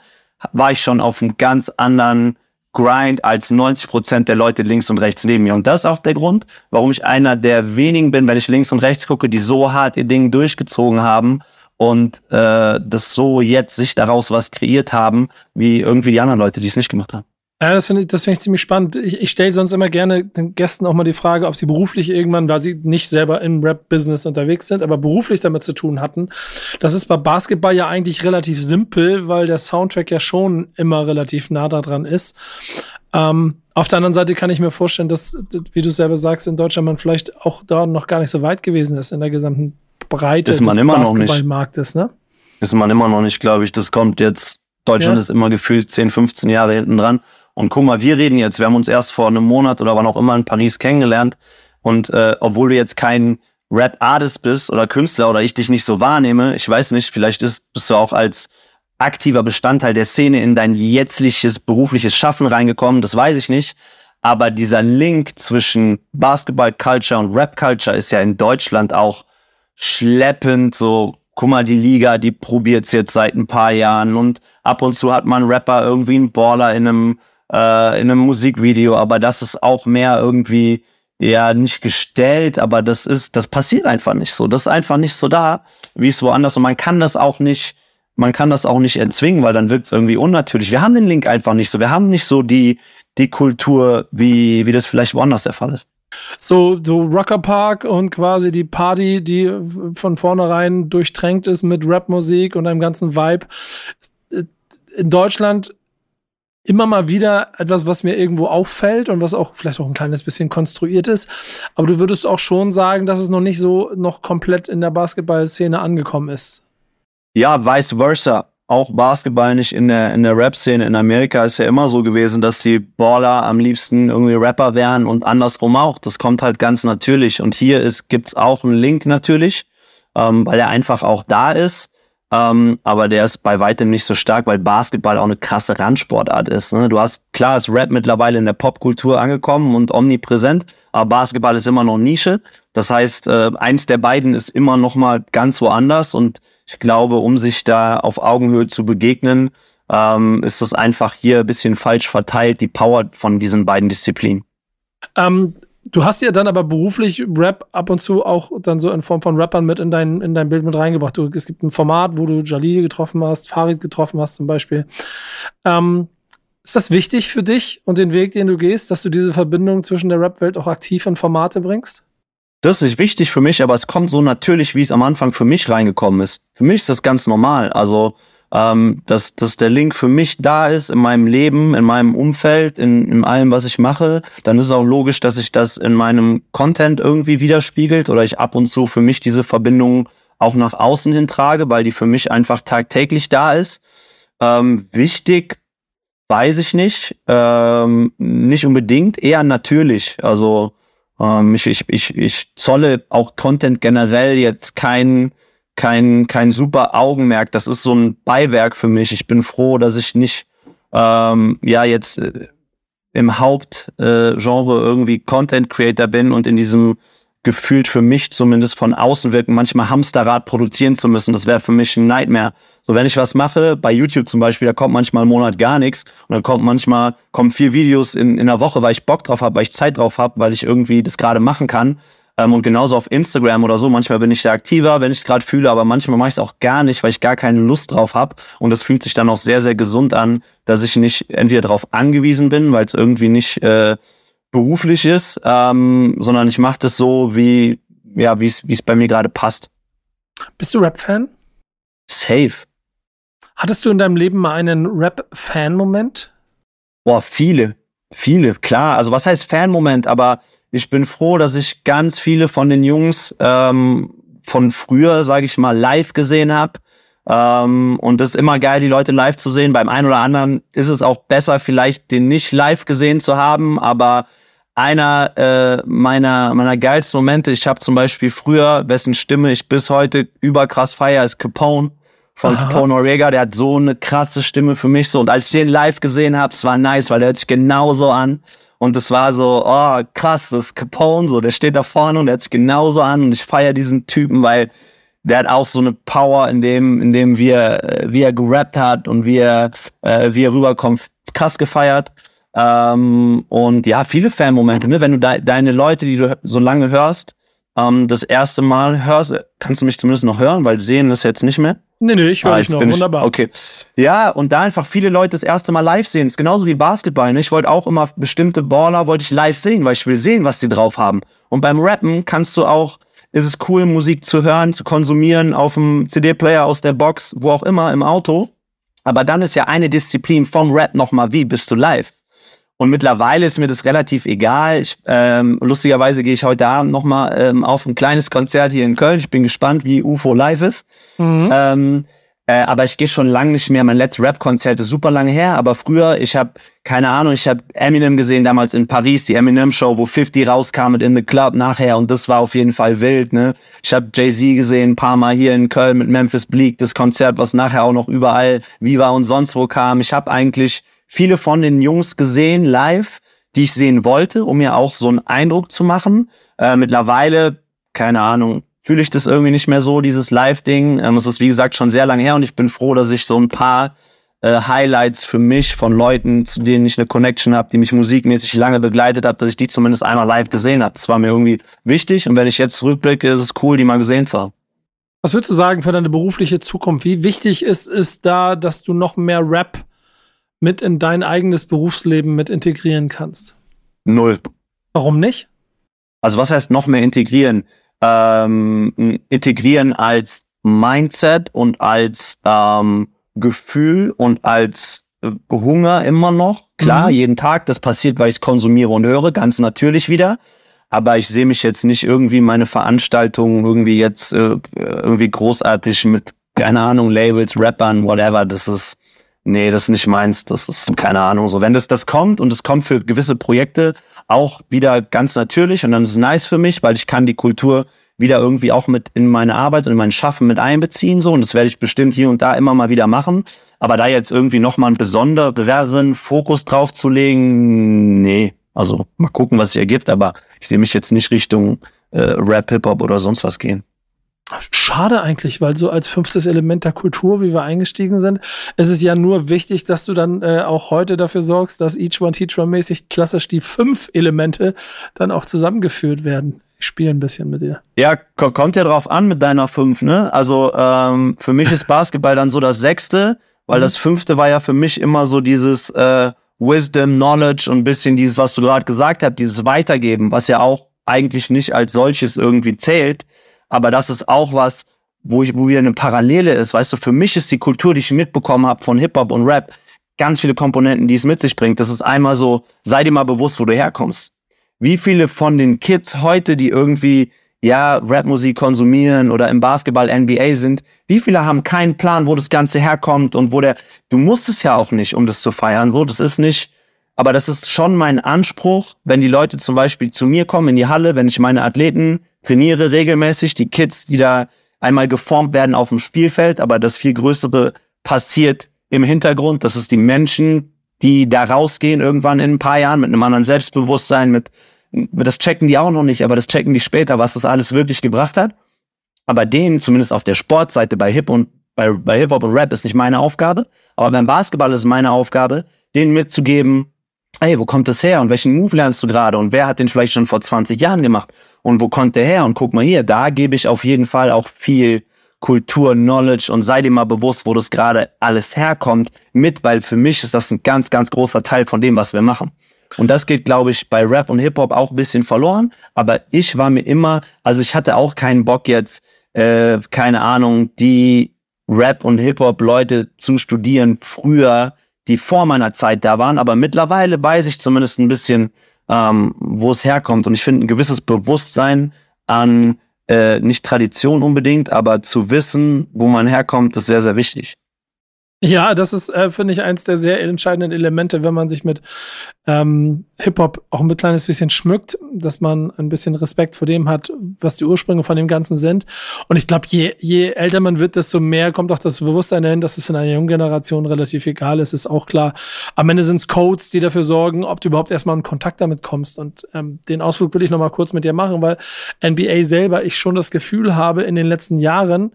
war ich schon auf einem ganz anderen Grind als 90 Prozent der Leute links und rechts neben mir. Und das ist auch der Grund, warum ich einer der wenigen bin, wenn ich links und rechts gucke, die so hart ihr Ding durchgezogen haben und äh, das so jetzt sich daraus was kreiert haben, wie irgendwie die anderen Leute, die es nicht gemacht haben. Ja, das finde ich, das finde ich ziemlich spannend. Ich, ich stelle sonst immer gerne den Gästen auch mal die Frage, ob sie beruflich irgendwann, weil sie nicht selber im Rap-Business unterwegs sind, aber beruflich damit zu tun hatten. Das ist bei Basketball ja eigentlich relativ simpel, weil der Soundtrack ja schon immer relativ nah da dran ist. Ähm, auf der anderen Seite kann ich mir vorstellen, dass, wie du selber sagst, in Deutschland man vielleicht auch da noch gar nicht so weit gewesen ist in der gesamten Breite ist man des immer Basketballmarktes, ne? Ist man immer noch nicht, glaube ich. Das kommt jetzt Deutschland ja. ist immer gefühlt 10, 15 Jahre hinten dran. Und guck mal, wir reden jetzt, wir haben uns erst vor einem Monat oder wann auch immer in Paris kennengelernt. Und äh, obwohl du jetzt kein Rap-Artist bist oder Künstler oder ich dich nicht so wahrnehme, ich weiß nicht, vielleicht ist, bist du auch als aktiver Bestandteil der Szene in dein jetztliches berufliches Schaffen reingekommen, das weiß ich nicht. Aber dieser Link zwischen Basketball-Culture und Rap-Culture ist ja in Deutschland auch schleppend. So, guck mal, die Liga, die probiert's jetzt seit ein paar Jahren und ab und zu hat man Rapper irgendwie einen Baller in einem äh, in einem Musikvideo, aber das ist auch mehr irgendwie ja nicht gestellt, aber das ist, das passiert einfach nicht so. Das ist einfach nicht so da, wie es woanders und man kann das auch nicht, man kann das auch nicht erzwingen, weil dann wirkt es irgendwie unnatürlich. Wir haben den Link einfach nicht so. Wir haben nicht so die, die Kultur, wie, wie das vielleicht woanders der Fall ist. So, so Rocker Park und quasi die Party, die von vornherein durchtränkt ist mit Rapmusik und einem ganzen Vibe. In Deutschland immer mal wieder etwas, was mir irgendwo auffällt und was auch vielleicht auch ein kleines bisschen konstruiert ist. Aber du würdest auch schon sagen, dass es noch nicht so noch komplett in der Basketball-Szene angekommen ist. Ja, vice versa. Auch Basketball nicht in der, in der Rap-Szene. In Amerika ist ja immer so gewesen, dass die Baller am liebsten irgendwie Rapper wären und andersrum auch. Das kommt halt ganz natürlich. Und hier ist, gibt's auch einen Link natürlich. ähm, weil er einfach auch da ist. Ähm, aber der ist bei weitem nicht so stark, weil Basketball auch eine krasse Randsportart ist. Ne? Du hast, klar, ist Rap mittlerweile in der Popkultur angekommen und omnipräsent, aber Basketball ist immer noch Nische. Das heißt, äh, eins der beiden ist immer noch mal ganz woanders und ich glaube, um sich da auf Augenhöhe zu begegnen, ähm, ist das einfach hier ein bisschen falsch verteilt, die Power von diesen beiden Disziplinen. Ähm, Du hast ja dann aber beruflich Rap ab und zu auch dann so in Form von Rappern mit in dein, in dein Bild mit reingebracht. Du, es gibt ein Format, wo du Jalil getroffen hast, Farid getroffen hast zum Beispiel. Ähm, ist das wichtig für dich und den Weg, den du gehst, dass du diese Verbindung zwischen der Rap-Welt auch aktiv in Formate bringst? Das ist wichtig für mich, aber es kommt so natürlich, wie es am Anfang für mich reingekommen ist. Für mich ist das ganz normal. Also ähm, dass, dass der Link für mich da ist in meinem Leben, in meinem Umfeld, in, in allem, was ich mache, dann ist es auch logisch, dass sich das in meinem Content irgendwie widerspiegelt oder ich ab und zu für mich diese Verbindung auch nach außen hin trage, weil die für mich einfach tagtäglich da ist. Ähm, wichtig, weiß ich nicht, ähm, nicht unbedingt, eher natürlich. Also ähm, ich, ich, ich, ich zolle auch Content generell jetzt keinen kein, kein super Augenmerk. Das ist so ein Beiwerk für mich. Ich bin froh, dass ich nicht ähm, ja jetzt äh, im Hauptgenre äh, irgendwie Content Creator bin und in diesem gefühlt für mich zumindest von außen wirken, manchmal Hamsterrad produzieren zu müssen. Das wäre für mich ein Nightmare. So, wenn ich was mache, bei YouTube zum Beispiel, da kommt manchmal einen Monat gar nichts und dann kommt manchmal, kommen vier Videos in, in einer Woche, weil ich Bock drauf habe, weil ich Zeit drauf habe, weil ich irgendwie das gerade machen kann. Ähm, und genauso auf Instagram oder so. Manchmal bin ich da aktiver, wenn ich es gerade fühle, aber manchmal mache ich es auch gar nicht, weil ich gar keine Lust drauf habe. Und es fühlt sich dann auch sehr, sehr gesund an, dass ich nicht entweder darauf angewiesen bin, weil es irgendwie nicht äh, beruflich ist, ähm, sondern ich mache das so, wie ja, wie es bei mir gerade passt. Bist du Rap-Fan? Safe. Hattest du in deinem Leben mal einen Rap-Fan-Moment? Boah, viele. Viele, klar. Also was heißt Fan-Moment? Aber ich bin froh, dass ich ganz viele von den Jungs ähm, von früher, sage ich mal, live gesehen habe. Ähm, und es ist immer geil, die Leute live zu sehen. Beim einen oder anderen ist es auch besser, vielleicht den nicht live gesehen zu haben, aber einer äh, meiner meiner geilsten Momente, ich habe zum Beispiel früher, wessen Stimme ich bis heute überkrass feier, ist Capone von Aha. Capone Orega. Der hat so eine krasse Stimme für mich so. Und als ich den live gesehen habe, es war nice, weil der hört sich genauso an. Und es war so, oh krass, das ist Capone, so, der steht da vorne und der hört sich genauso an und ich feiere diesen Typen, weil der hat auch so eine Power, in dem, in dem wir, äh, wie er gerappt hat und wie er, äh, wie er rüberkommt, krass gefeiert. Ähm, und ja, viele Fan-Momente, ne? Wenn du de deine Leute, die du so lange hörst, ähm, das erste Mal hörst, kannst du mich zumindest noch hören, weil sehen ist jetzt nicht mehr. Nee, nee, ich höre ah, dich noch. Wunderbar. okay. Ja, und da einfach viele Leute das erste Mal live sehen. ist genauso wie Basketball. Ne? Ich wollte auch immer bestimmte Baller wollte ich live sehen, weil ich will sehen, was sie drauf haben. Und beim Rappen kannst du auch, ist es cool, Musik zu hören, zu konsumieren auf dem CD-Player aus der Box, wo auch immer, im Auto. Aber dann ist ja eine Disziplin vom Rap nochmal, wie bist du live? Und mittlerweile ist mir das relativ egal. Ich, ähm, lustigerweise gehe ich heute Abend nochmal ähm, auf ein kleines Konzert hier in Köln. Ich bin gespannt, wie UFO live ist. Mhm. Ähm, äh, aber ich gehe schon lange nicht mehr. Mein letztes Rap-Konzert ist super lange her. Aber früher, ich habe keine Ahnung, ich habe Eminem gesehen damals in Paris, die Eminem-Show, wo 50 rauskam mit In the Club nachher. Und das war auf jeden Fall wild. Ne? Ich habe Jay-Z gesehen, ein paar Mal hier in Köln mit Memphis Bleak, das Konzert, was nachher auch noch überall Viva und sonst wo kam. Ich habe eigentlich viele von den Jungs gesehen live, die ich sehen wollte, um mir auch so einen Eindruck zu machen. Äh, mittlerweile, keine Ahnung, fühle ich das irgendwie nicht mehr so, dieses Live-Ding. Ähm, es ist, wie gesagt, schon sehr lange her und ich bin froh, dass ich so ein paar äh, Highlights für mich von Leuten, zu denen ich eine Connection habe, die mich musikmäßig lange begleitet hat, dass ich die zumindest einmal live gesehen habe. Das war mir irgendwie wichtig und wenn ich jetzt zurückblicke, ist es cool, die mal gesehen zu haben. Was würdest du sagen für deine berufliche Zukunft? Wie wichtig ist es da, dass du noch mehr Rap mit in dein eigenes Berufsleben mit integrieren kannst? Null. Warum nicht? Also was heißt noch mehr integrieren? Ähm, integrieren als Mindset und als ähm, Gefühl und als äh, Hunger immer noch. Klar, mhm. jeden Tag, das passiert, weil ich es konsumiere und höre, ganz natürlich wieder. Aber ich sehe mich jetzt nicht irgendwie meine Veranstaltungen irgendwie jetzt äh, irgendwie großartig mit, keine Ahnung, Labels, Rappern, whatever. Das ist, nee, das ist nicht meins, das ist keine Ahnung so. Wenn das, das kommt und es kommt für gewisse Projekte auch wieder ganz natürlich und dann ist es nice für mich, weil ich kann die Kultur wieder irgendwie auch mit in meine Arbeit und in mein Schaffen mit einbeziehen so und das werde ich bestimmt hier und da immer mal wieder machen. Aber da jetzt irgendwie nochmal einen besonderen Fokus drauf zu legen, nee. Also mal gucken, was sich ergibt, aber ich sehe mich jetzt nicht Richtung äh, Rap, Hip-Hop oder sonst was gehen. Schade eigentlich, weil so als fünftes Element der Kultur, wie wir eingestiegen sind, ist es ja nur wichtig, dass du dann äh, auch heute dafür sorgst, dass Each One Teach One mäßig klassisch die fünf Elemente dann auch zusammengeführt werden. Ich spiele ein bisschen mit dir. Ja, kommt ja drauf an mit deiner fünf, ne? Also ähm, für mich ist Basketball dann so das sechste, weil mhm. das fünfte war ja für mich immer so dieses äh, Wisdom, Knowledge und ein bisschen dieses, was du gerade gesagt hast, dieses Weitergeben, was ja auch eigentlich nicht als solches irgendwie zählt aber das ist auch was, wo ich, wo wieder eine Parallele ist. Weißt du, für mich ist die Kultur, die ich mitbekommen habe von Hip-Hop und Rap, ganz viele Komponenten, die es mit sich bringt. Das ist einmal so, sei dir mal bewusst, wo du herkommst. Wie viele von den Kids heute, die irgendwie, ja, Rapmusik konsumieren oder im Basketball NBA sind, wie viele haben keinen Plan, wo das Ganze herkommt und wo der, du musst es ja auch nicht, um das zu feiern, so, das ist nicht, aber das ist schon mein Anspruch, wenn die Leute zum Beispiel zu mir kommen in die Halle, wenn ich meine Athleten trainiere regelmäßig, die Kids, die da einmal geformt werden auf dem Spielfeld, aber das viel Größere passiert im Hintergrund. Das ist die Menschen, die da rausgehen irgendwann in ein paar Jahren mit einem anderen Selbstbewusstsein, mit, das checken die auch noch nicht, aber das checken die später, was das alles wirklich gebracht hat. Aber denen, zumindest auf der Sportseite bei Hip und bei, bei Hip Hop und Rap ist nicht meine Aufgabe, aber beim Basketball ist meine Aufgabe, denen mitzugeben, ey, wo kommt das her und welchen Move lernst du gerade und wer hat den vielleicht schon vor 20 Jahren gemacht und wo kommt der her und guck mal hier, da gebe ich auf jeden Fall auch viel Kultur, Knowledge und sei dir mal bewusst, wo das gerade alles herkommt mit, weil für mich ist das ein ganz, ganz großer Teil von dem, was wir machen. Und das geht, glaube ich, bei Rap und Hip-Hop auch ein bisschen verloren. Aber ich war mir immer, also ich hatte auch keinen Bock jetzt, äh, keine Ahnung, die Rap- und Hip-Hop-Leute zu studieren früher, die vor meiner Zeit da waren, aber mittlerweile weiß ich zumindest ein bisschen, ähm, wo es herkommt. Und ich finde ein gewisses Bewusstsein an äh, nicht Tradition unbedingt, aber zu wissen, wo man herkommt, ist sehr, sehr wichtig. Ja, das ist, äh, finde ich, eins der sehr entscheidenden Elemente, wenn man sich mit ähm, Hip-Hop auch ein kleines bisschen schmückt, dass man ein bisschen Respekt vor dem hat, was die Ursprünge von dem Ganzen sind. Und ich glaube, je, je älter man wird, desto mehr kommt auch das Bewusstsein dahin, dass es in einer jungen Generation relativ egal ist, ist auch klar. Am Ende sind es Codes, die dafür sorgen, ob du überhaupt erstmal in Kontakt damit kommst. Und ähm, den Ausflug will ich noch mal kurz mit dir machen, weil NBA selber ich schon das Gefühl habe, in den letzten Jahren,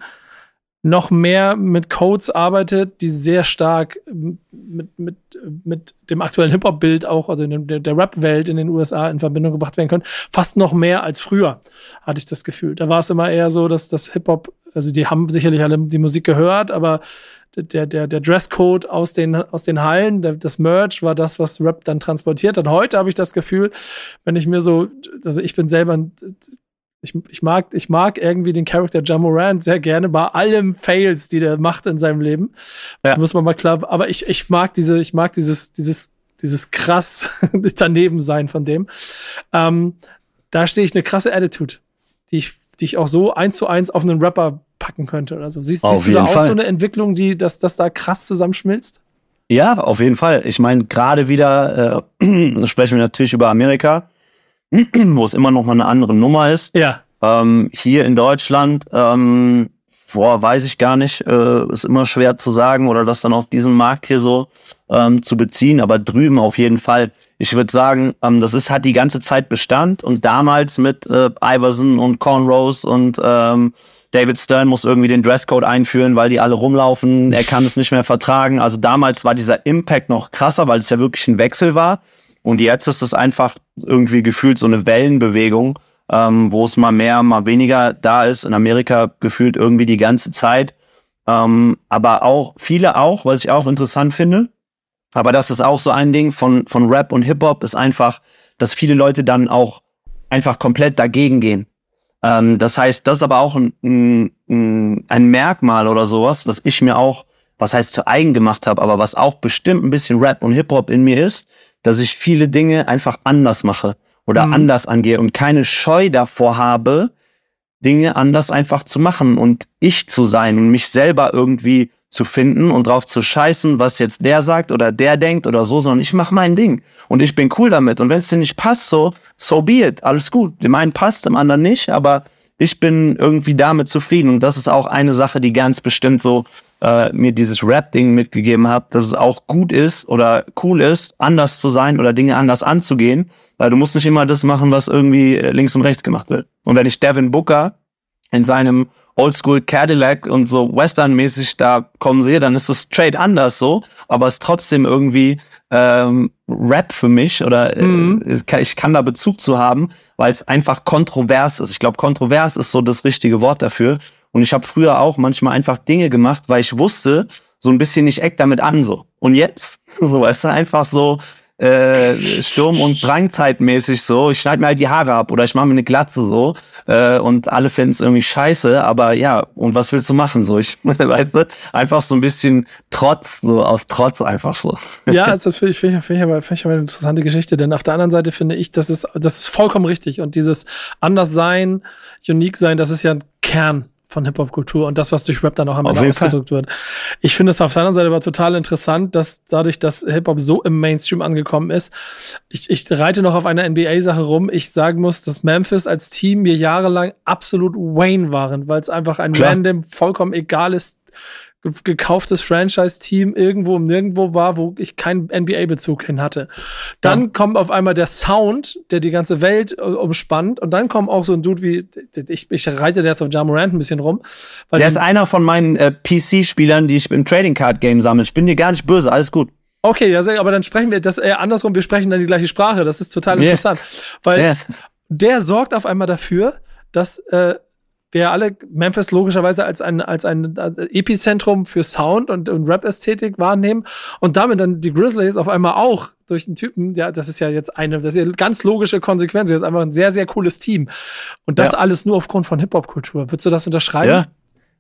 noch mehr mit Codes arbeitet, die sehr stark mit, mit, mit dem aktuellen Hip-Hop-Bild auch, also der, der Rap-Welt in den USA in Verbindung gebracht werden können. Fast noch mehr als früher, hatte ich das Gefühl. Da war es immer eher so, dass das Hip-Hop, also die haben sicherlich alle die Musik gehört, aber der, der, der Dresscode aus den, aus den Hallen, der, das Merch war das, was Rap dann transportiert hat. Heute habe ich das Gefühl, wenn ich mir so, also ich bin selber ein ich, ich, mag, ich mag irgendwie den Charakter Jamorant sehr gerne bei allem Fails, die der macht in seinem Leben. Ja. Muss man mal klar, aber ich, ich mag diese, ich mag dieses, dieses, dieses krass <laughs> daneben sein von dem. Ähm, da stehe ich eine krasse Attitude, die ich, die ich auch so eins zu eins auf einen Rapper packen könnte oder so. Siehst, siehst du da auch so eine Entwicklung, die, dass das da krass zusammenschmilzt? Ja, auf jeden Fall. Ich meine, gerade wieder äh, <clears throat> sprechen wir natürlich über Amerika <clears throat> wo es immer noch mal eine andere Nummer ist. Ja. Ähm, hier in Deutschland, ähm, boah, weiß ich gar nicht, äh, ist immer schwer zu sagen oder das dann auf diesen Markt hier so ähm, zu beziehen, aber drüben auf jeden Fall. Ich würde sagen, ähm, das ist hat die ganze Zeit Bestand und damals mit äh, Iverson und Cornrows und ähm, David Stern muss irgendwie den Dresscode einführen, weil die alle rumlaufen. Er kann es nicht mehr vertragen. Also damals war dieser Impact noch krasser, weil es ja wirklich ein Wechsel war. Und jetzt ist es einfach irgendwie gefühlt so eine Wellenbewegung, ähm, wo es mal mehr, mal weniger da ist. In Amerika gefühlt irgendwie die ganze Zeit. Ähm, aber auch, viele auch, was ich auch interessant finde. Aber das ist auch so ein Ding von, von Rap und Hip-Hop, ist einfach, dass viele Leute dann auch einfach komplett dagegen gehen. Ähm, das heißt, das ist aber auch ein, ein, ein Merkmal oder sowas, was ich mir auch, was heißt zu eigen gemacht habe, aber was auch bestimmt ein bisschen Rap und Hip-Hop in mir ist, dass ich viele Dinge einfach anders mache oder mhm. anders angehe und keine Scheu davor habe, Dinge anders einfach zu machen und ich zu sein und mich selber irgendwie zu finden und drauf zu scheißen, was jetzt der sagt oder der denkt oder so, sondern ich mache mein Ding und ich bin cool damit und wenn es dir nicht passt, so so be it, alles gut. Dem einen passt, dem anderen nicht, aber ich bin irgendwie damit zufrieden. Und das ist auch eine Sache, die ganz bestimmt so äh, mir dieses Rap-Ding mitgegeben hat, dass es auch gut ist oder cool ist, anders zu sein oder Dinge anders anzugehen. Weil du musst nicht immer das machen, was irgendwie links und rechts gemacht wird. Und wenn ich Devin Booker in seinem Oldschool Cadillac und so Western-mäßig da kommen sehe, dann ist das straight anders so, aber es ist trotzdem irgendwie ähm, Rap für mich oder äh, mhm. ich kann da Bezug zu haben, weil es einfach kontrovers ist. Ich glaube, kontrovers ist so das richtige Wort dafür. Und ich habe früher auch manchmal einfach Dinge gemacht, weil ich wusste, so ein bisschen, ich eck damit an so. Und jetzt, <laughs> so weißt du, einfach so, äh, Sturm- und Drangzeitmäßig so. Ich schneide mir halt die Haare ab oder ich mache mir eine Glatze so äh, und alle finden es irgendwie scheiße, aber ja, und was willst du machen so? Ich, <laughs> weißt du, einfach so ein bisschen Trotz, so aus Trotz einfach so. Ja, <laughs> also finde ich, find ich, find ich, aber, find ich aber eine interessante Geschichte, denn auf der anderen Seite finde ich, das ist, das ist vollkommen richtig und dieses Anderssein, Unique sein, das ist ja ein Kern von Hip-Hop-Kultur und das, was durch Rap dann auch am Ende ausgedrückt wird. Ich finde es auf der anderen Seite aber total interessant, dass dadurch, dass Hip-Hop so im Mainstream angekommen ist, ich, ich reite noch auf einer NBA-Sache rum. Ich sagen muss, dass Memphis als Team mir jahrelang absolut Wayne waren, weil es einfach ein Klar. random, vollkommen egales gekauftes Franchise-Team irgendwo nirgendwo war, wo ich keinen NBA-Bezug hin hatte. Dann ja. kommt auf einmal der Sound, der die ganze Welt äh, umspannt und dann kommt auch so ein Dude wie, ich, ich reite jetzt auf Jamorant ein bisschen rum. der ist einer von meinen äh, PC-Spielern, die ich im Trading Card Game sammle. Ich bin dir gar nicht böse, alles gut. Okay, ja, aber dann sprechen wir das eher andersrum, wir sprechen dann die gleiche Sprache. Das ist total yeah. interessant. Weil yeah. der sorgt auf einmal dafür, dass äh, wir alle Memphis logischerweise als ein, als ein Epizentrum für Sound und, und Rap-Ästhetik wahrnehmen und damit dann die Grizzlies auf einmal auch durch den Typen, ja, das ist ja jetzt eine, das ist ja ganz logische Konsequenz, das ist einfach ein sehr, sehr cooles Team. Und das ja. alles nur aufgrund von Hip-Hop-Kultur. Würdest du das unterschreiben? Ja.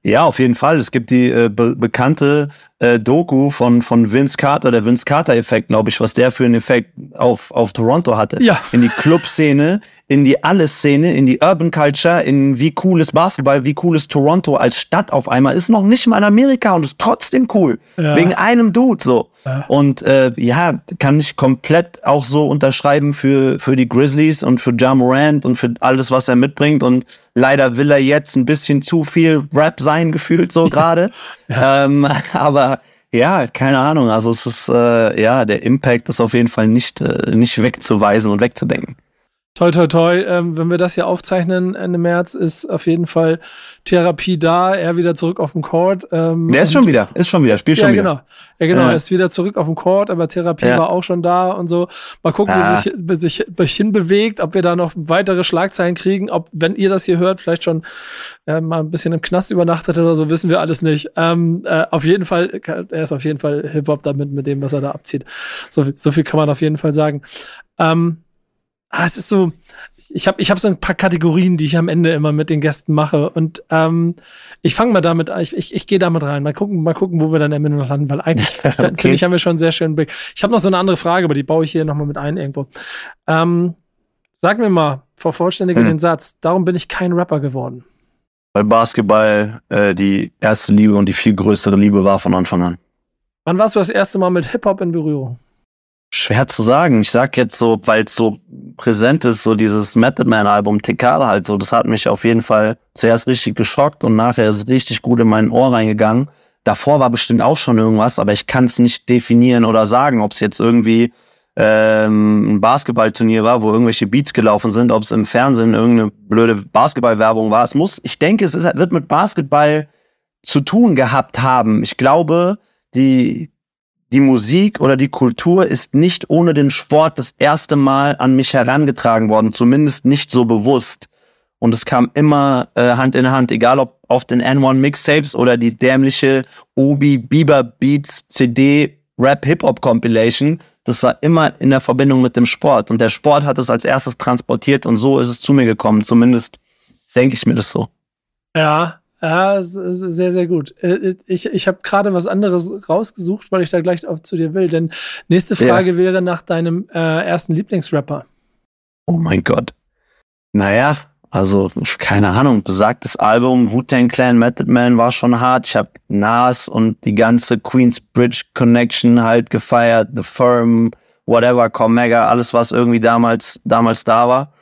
Ja, auf jeden Fall. Es gibt die äh, be bekannte äh, Doku von, von Vince Carter, der Vince Carter-Effekt, glaube ich, was der für einen Effekt auf, auf Toronto hatte. Ja. In die Club-Szene, in die Alles-Szene, in die Urban Culture, in wie cool ist Basketball, wie cool ist Toronto als Stadt auf einmal. Ist noch nicht mal in Amerika und ist trotzdem cool. Ja. Wegen einem Dude so. Ja. Und äh, ja, kann ich komplett auch so unterschreiben für, für die Grizzlies und für Ja Morant und für alles, was er mitbringt. Und leider will er jetzt ein bisschen zu viel Rap sein, gefühlt so <laughs> gerade. ja. ähm, <laughs> aber ja, keine Ahnung. Also es ist, äh, ja, der Impact ist auf jeden Fall nicht, äh, nicht wegzuweisen und wegzudenken. Toi, toi, toi. Ähm, wenn wir das hier aufzeichnen Ende März, ist auf jeden Fall Therapie da. Er wieder zurück auf dem Court. Ähm, Der ist schon wieder, ist schon wieder, spielt ja, schon wieder. Genau. Ja, genau. Er ist wieder zurück auf dem Court, aber Therapie ja. war auch schon da und so. Mal gucken, ah. wie, sich, wie sich wie sich hinbewegt, ob wir da noch weitere Schlagzeilen kriegen. Ob, wenn ihr das hier hört, vielleicht schon äh, mal ein bisschen im Knast übernachtet oder so, wissen wir alles nicht. Ähm, äh, auf jeden Fall, er ist auf jeden Fall Hip-Hop damit, mit dem, was er da abzieht. So, so viel kann man auf jeden Fall sagen. Ähm, ah, es ist so, ich habe ich hab so ein paar Kategorien, die ich am Ende immer mit den Gästen mache. Und ähm, ich fange mal damit an, ich, ich, ich gehe damit rein. Mal gucken, mal gucken, wo wir dann am Ende noch landen, weil eigentlich, <laughs> okay. finde ich, haben wir schon einen sehr schönen Blick. Ich habe noch so eine andere Frage, aber die baue ich hier nochmal mit ein irgendwo. Ähm, sag mir mal, vervollständige hm. den Satz, darum bin ich kein Rapper geworden. Weil Basketball äh, die erste Liebe und die viel größere Liebe war von Anfang an. Wann warst du das erste Mal mit Hip-Hop in Berührung? Schwer zu sagen. Ich sag jetzt so, weil es so präsent ist, so dieses Method Man Album Tekala halt so, das hat mich auf jeden Fall zuerst richtig geschockt und nachher ist richtig gut in mein Ohr reingegangen. Davor war bestimmt auch schon irgendwas, aber ich kann es nicht definieren oder sagen, ob es jetzt irgendwie ähm, ein Basketballturnier war, wo irgendwelche Beats gelaufen sind, ob es im Fernsehen irgendeine blöde Basketballwerbung war. Es muss, ich denke, es ist, wird mit Basketball zu tun gehabt haben. Ich glaube, die die Musik oder die Kultur ist nicht ohne den Sport das erste Mal an mich herangetragen worden, zumindest nicht so bewusst. Und es kam immer äh, Hand in Hand, egal ob auf den N1 Mixtapes oder die dämliche Obi Bieber Beats CD Rap Hip Hop Compilation. Das war immer in der Verbindung mit dem Sport. Und der Sport hat es als erstes transportiert und so ist es zu mir gekommen. Zumindest denke ich mir das so. Ja, ja, sehr, sehr gut. Äh, ich, ich habe gerade was anderes rausgesucht, weil ich da gleich auf zu dir will. Denn nächste Frage ja. wäre nach deinem äh, ersten Lieblingsrapper. Oh mein Gott. Naja, also keine Ahnung. Besagtes Album Wu-Tang Clan Method Man war schon hart. Ich habe Nas und die ganze Queensbridge Connection halt gefeiert. The Firm, whatever, Comega, alles was irgendwie damals damals da war.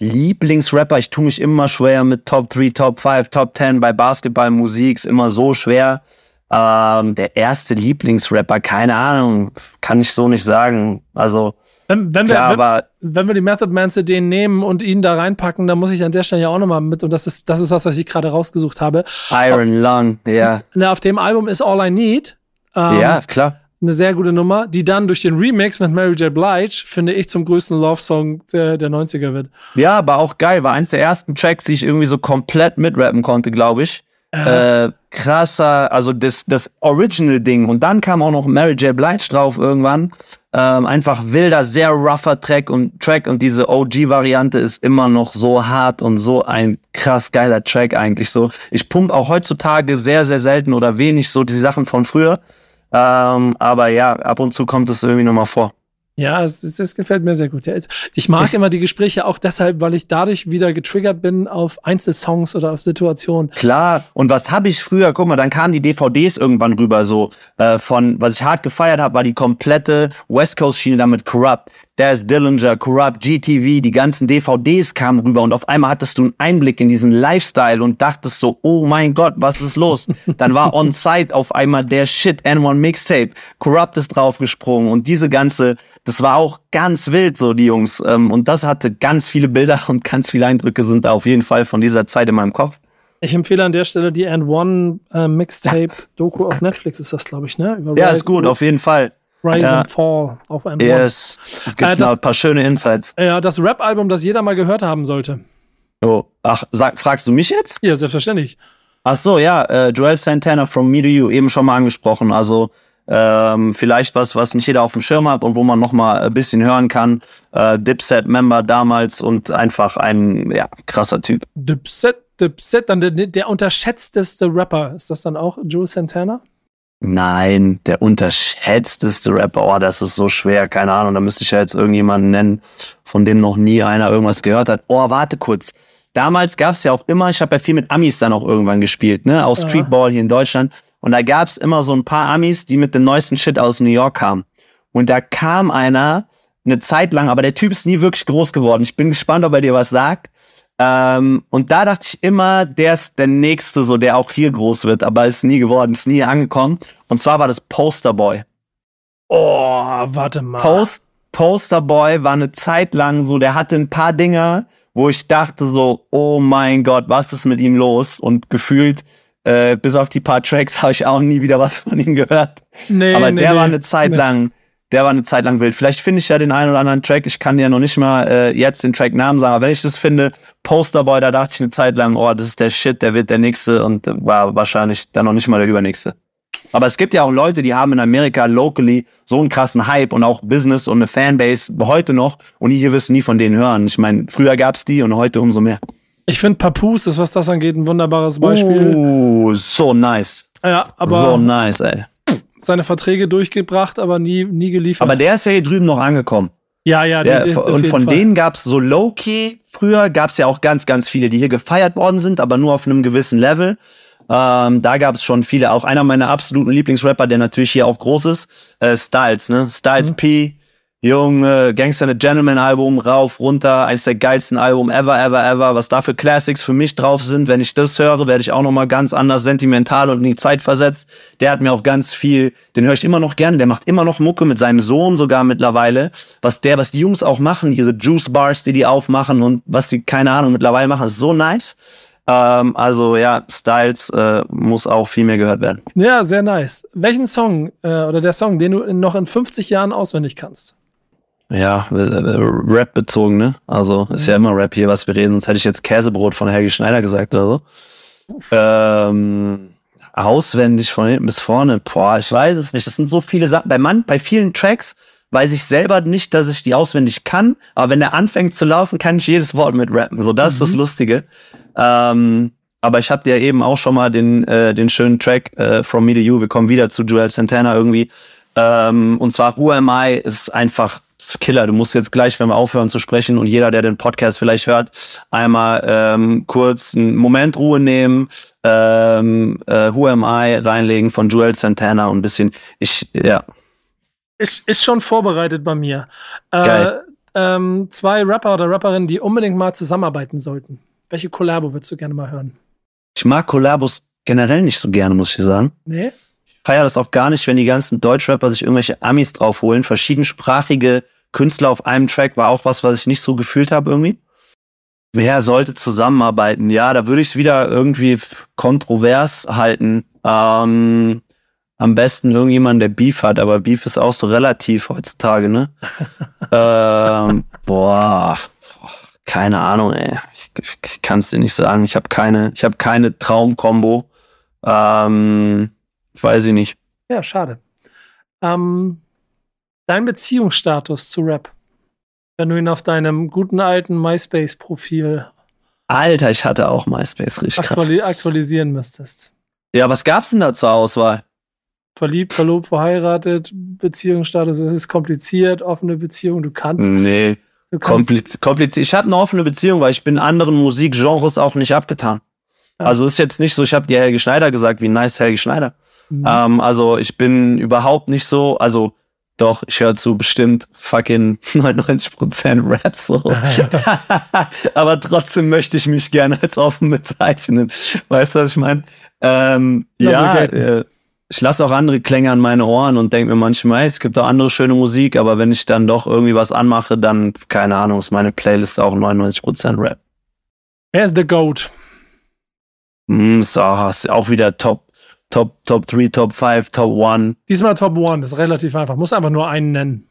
Lieblingsrapper, ich tue mich immer schwer mit Top 3, Top 5, Top 10 bei Basketball, Musik, ist immer so schwer. Ähm, der erste Lieblingsrapper, keine Ahnung, kann ich so nicht sagen. Also, wenn, wenn, klar, wir, wenn, wenn wir die Method Man CD nehmen und ihn da reinpacken, dann muss ich an der Stelle ja auch nochmal mit, und das ist, das ist was, was ich gerade rausgesucht habe. Iron Lung, ja. Yeah. Auf dem Album ist All I Need. Ähm, ja, klar eine sehr gute Nummer, die dann durch den Remix mit Mary J. Blige, finde ich, zum größten Love-Song der, der 90er wird. Ja, aber auch geil. War eins der ersten Tracks, die ich irgendwie so komplett mitrappen konnte, glaube ich. Äh. Äh, krasser, also das, das Original-Ding. Und dann kam auch noch Mary J. Blige drauf irgendwann. Ähm, einfach wilder, sehr rougher Track und Track und diese OG-Variante ist immer noch so hart und so ein krass geiler Track eigentlich so. Ich pump auch heutzutage sehr, sehr selten oder wenig so die Sachen von früher. Ähm, aber ja, ab und zu kommt es irgendwie nochmal vor. Ja, es, es, es gefällt mir sehr gut. Ja, ich mag immer die Gespräche auch deshalb, weil ich dadurch wieder getriggert bin auf Einzelsongs oder auf Situationen. Klar, und was habe ich früher, guck mal, dann kamen die DVDs irgendwann rüber, so äh, von, was ich hart gefeiert habe, war die komplette West Coast Schiene damit Corrupt. Daz Dillinger, Corrupt, GTV, die ganzen DVDs kamen rüber und auf einmal hattest du einen Einblick in diesen Lifestyle und dachtest so, oh mein Gott, was ist los? Dann war On Site auf einmal der Shit, N1 Mixtape, Corrupt ist draufgesprungen und diese ganze, das war auch ganz wild, so die Jungs. Ähm, und das hatte ganz viele Bilder <laughs> und ganz viele Eindrücke sind da auf jeden Fall von dieser Zeit in meinem Kopf. Ich empfehle an der Stelle die And One äh, Mixtape Doku auf Netflix ist das, glaube ich, ne? Über ja, ist gut, auf jeden Fall. Rise ja. and Fall auf einem yes. Es gibt äh, das, ein paar schöne Insights. Ja, das Rap-Album, das jeder mal gehört haben sollte. Oh, ach, sag, fragst du mich jetzt? Ja, selbstverständlich. Ach so, ja, äh, Joel Santana from Me to You, eben schon mal angesprochen. Also ähm, vielleicht was, was nicht jeder auf dem Schirm hat und wo man noch mal ein bisschen hören kann. Äh, Dipset-Member damals und einfach ein ja, krasser Typ. Dipset, Dipset, dann der, der unterschätzteste Rapper. Ist das dann auch Joel Santana? Nein, der unterschätzteste Rapper, oh, das ist so schwer, keine Ahnung, da müsste ich ja jetzt irgendjemanden nennen, von dem noch nie einer irgendwas gehört hat. Oh, warte kurz. Damals gab's ja auch immer, ich habe ja viel mit Amis dann auch irgendwann gespielt, ne, aus Streetball hier in Deutschland. Und da gab's immer so ein paar Amis, die mit dem neuesten Shit aus New York kamen. Und da kam einer eine Zeit lang, aber der Typ ist nie wirklich groß geworden. Ich bin gespannt, ob er dir was sagt. Ähm, und da dachte ich immer, der ist der Nächste, so der auch hier groß wird, aber ist nie geworden, ist nie angekommen. Und zwar war das Posterboy. Oh, warte mal. Post, Posterboy war eine Zeit lang so, der hatte ein paar Dinger, wo ich dachte so, oh mein Gott, was ist mit ihm los? Und gefühlt, äh, bis auf die paar Tracks <laughs> habe ich auch nie wieder was von ihm gehört. Nee, aber nee, der nee, war eine Zeit lang der war eine Zeit lang wild. Vielleicht finde ich ja den einen oder anderen Track. Ich kann dir noch nicht mal äh, jetzt den Track-Namen sagen, aber wenn ich das finde, Posterboy, da dachte ich eine Zeit lang, oh, das ist der Shit, der wird der nächste und war wahrscheinlich dann noch nicht mal der übernächste. Aber es gibt ja auch Leute, die haben in Amerika locally so einen krassen Hype und auch Business und eine Fanbase heute noch und die hier wirst nie von denen hören. Ich meine, früher gab's die und heute umso mehr. Ich finde Papoose ist, was das angeht, ein wunderbares Beispiel. Oh, so nice. Ja, aber. So nice, ey seine Verträge durchgebracht, aber nie, nie geliefert. Aber der ist ja hier drüben noch angekommen. Ja, ja. Der, die, die, und von Fall. denen gab's so low-key. Früher gab's ja auch ganz, ganz viele, die hier gefeiert worden sind, aber nur auf einem gewissen Level. Ähm, da gab's schon viele. Auch einer meiner absoluten Lieblingsrapper, der natürlich hier auch groß ist, äh, Styles, ne? Styles mhm. P. Junge, Gangster the Gentleman Album, rauf, runter, eines der geilsten Album ever, ever, ever. Was da für Classics für mich drauf sind, wenn ich das höre, werde ich auch nochmal ganz anders sentimental und in die Zeit versetzt. Der hat mir auch ganz viel, den höre ich immer noch gern, der macht immer noch Mucke mit seinem Sohn sogar mittlerweile. Was der, was die Jungs auch machen, ihre Juice Bars, die die aufmachen und was die, keine Ahnung, mittlerweile machen, ist so nice. Ähm, also ja, Styles äh, muss auch viel mehr gehört werden. Ja, sehr nice. Welchen Song äh, oder der Song, den du noch in 50 Jahren auswendig kannst? Ja, äh, äh, Rap bezogen, ne? Also ist ja immer Rap hier, was wir reden. Sonst hätte ich jetzt Käsebrot von Helgi Schneider gesagt oder so. Ähm, auswendig von hinten bis vorne. Boah, ich weiß es nicht. Das sind so viele Sachen. Bei man, bei vielen Tracks weiß ich selber nicht, dass ich die auswendig kann. Aber wenn der anfängt zu laufen, kann ich jedes Wort mit rappen. So, das mhm. ist das mhm. Lustige. Ähm, aber ich habe dir eben auch schon mal den, äh, den schönen Track äh, From Me to You. Wir kommen wieder zu Joel Santana irgendwie. Ähm, und zwar Who Am I ist einfach Killer. Du musst jetzt gleich, wenn wir aufhören zu sprechen und jeder, der den Podcast vielleicht hört, einmal ähm, kurz einen Moment Ruhe nehmen, ähm, äh, Who Am I reinlegen von Joel Santana und ein bisschen, ich, ja. Ist, ist schon vorbereitet bei mir. Äh, Geil. ähm, zwei Rapper oder Rapperinnen, die unbedingt mal zusammenarbeiten sollten. Welche Kollabo würdest du gerne mal hören? Ich mag Kollabos generell nicht so gerne, muss ich sagen. Nee? Ich feiere das auch gar nicht, wenn die ganzen Deutschrapper sich irgendwelche Amis draufholen. Verschiedensprachige Künstler auf einem Track war auch was, was ich nicht so gefühlt habe irgendwie. Wer sollte zusammenarbeiten? Ja, da würde ich es wieder irgendwie kontrovers halten. Ähm, am besten irgendjemand, der Beef hat, aber Beef ist auch so relativ heutzutage, ne? <laughs> ähm, boah, keine Ahnung, ey. Ich, ich, ich kann es dir nicht sagen. Ich habe keine, ich habe keine Traumkombo. Ähm, weiß ich nicht. Ja, schade. Ähm, dein Beziehungsstatus zu Rap, wenn du ihn auf deinem guten alten MySpace-Profil Alter, ich hatte auch MySpace richtig aktuali aktualisieren müsstest. Ja, was gab's denn da zur Auswahl? Verliebt, verlobt, verheiratet, Beziehungsstatus, es ist kompliziert, offene Beziehung, du kannst. Nee. Du kannst Kompliz kompliziert. Ich hatte eine offene Beziehung, weil ich bin anderen Musikgenres auch nicht abgetan. Ja. Also ist jetzt nicht so, ich habe dir Helge Schneider gesagt, wie nice Helge Schneider. Mhm. Ähm, also ich bin überhaupt nicht so, also doch, ich höre zu bestimmt fucking <laughs> 99% Rap so. <laughs> Aber trotzdem möchte ich mich gerne als offen bezeichnen. Weißt du, was ich meine? Ähm, ja, äh, ich lasse auch andere Klänge an meine Ohren und denke mir manchmal, hey, es gibt auch andere schöne Musik, aber wenn ich dann doch irgendwie was anmache, dann, keine Ahnung, ist meine Playlist auch 99% Rap. Wer ist der Goat? Mm, auch, ist auch wieder Top, Top, Top 3, Top 5, Top 1. Diesmal Top One, das ist relativ einfach. Muss einfach nur einen nennen.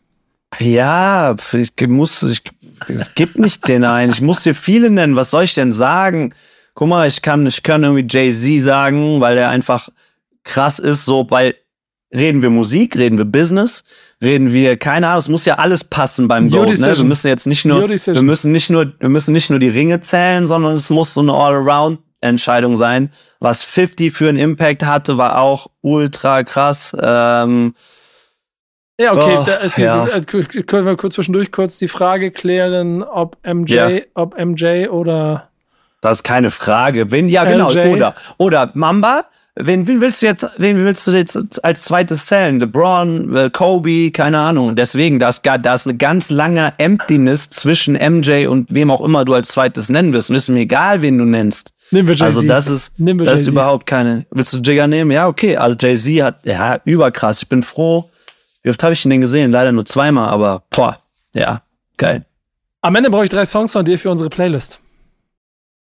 Ja, ich muss, ich, es gibt nicht den einen. Ich muss dir viele nennen. Was soll ich denn sagen? Guck mal, ich kann, ich kann irgendwie Jay-Z sagen, weil er einfach krass ist, so, weil reden wir Musik, reden wir Business, reden wir, keine Ahnung, es muss ja alles passen beim Goat, ne? Wir müssen jetzt nicht nur, wir müssen nicht nur, wir müssen nicht nur die Ringe zählen, sondern es muss so eine All-Around-Entscheidung sein. Was 50 für einen Impact hatte, war auch ultra krass. Ähm, Ja, okay, Oh, da ist ja. äh, können wir kurz zwischendurch kurz die Frage klären, ob MJ, Ja. ob MJ oder Das ist keine Frage. Wen, ja, genau. LJ. Oder, oder Mamba. Wen, wen willst du jetzt, wen willst du jetzt als zweites zählen? LeBron, äh, Kobe, keine Ahnung. Deswegen, da ist, da ist eine ganz lange Emptiness zwischen MJ und wem auch immer du als zweites nennen wirst. Und ist mir egal, wen du nennst. Nehmen wir Jay-Z. Also das ist, das ist überhaupt keine. Willst du Jigger nehmen? Ja, okay. Also Jay-Z hat, ja, überkrass. Ich bin froh. Wie oft habe ich ihn denn gesehen? Leider nur zweimal, aber boah, ja, geil. Am Ende brauche ich drei Songs von dir für unsere Playlist.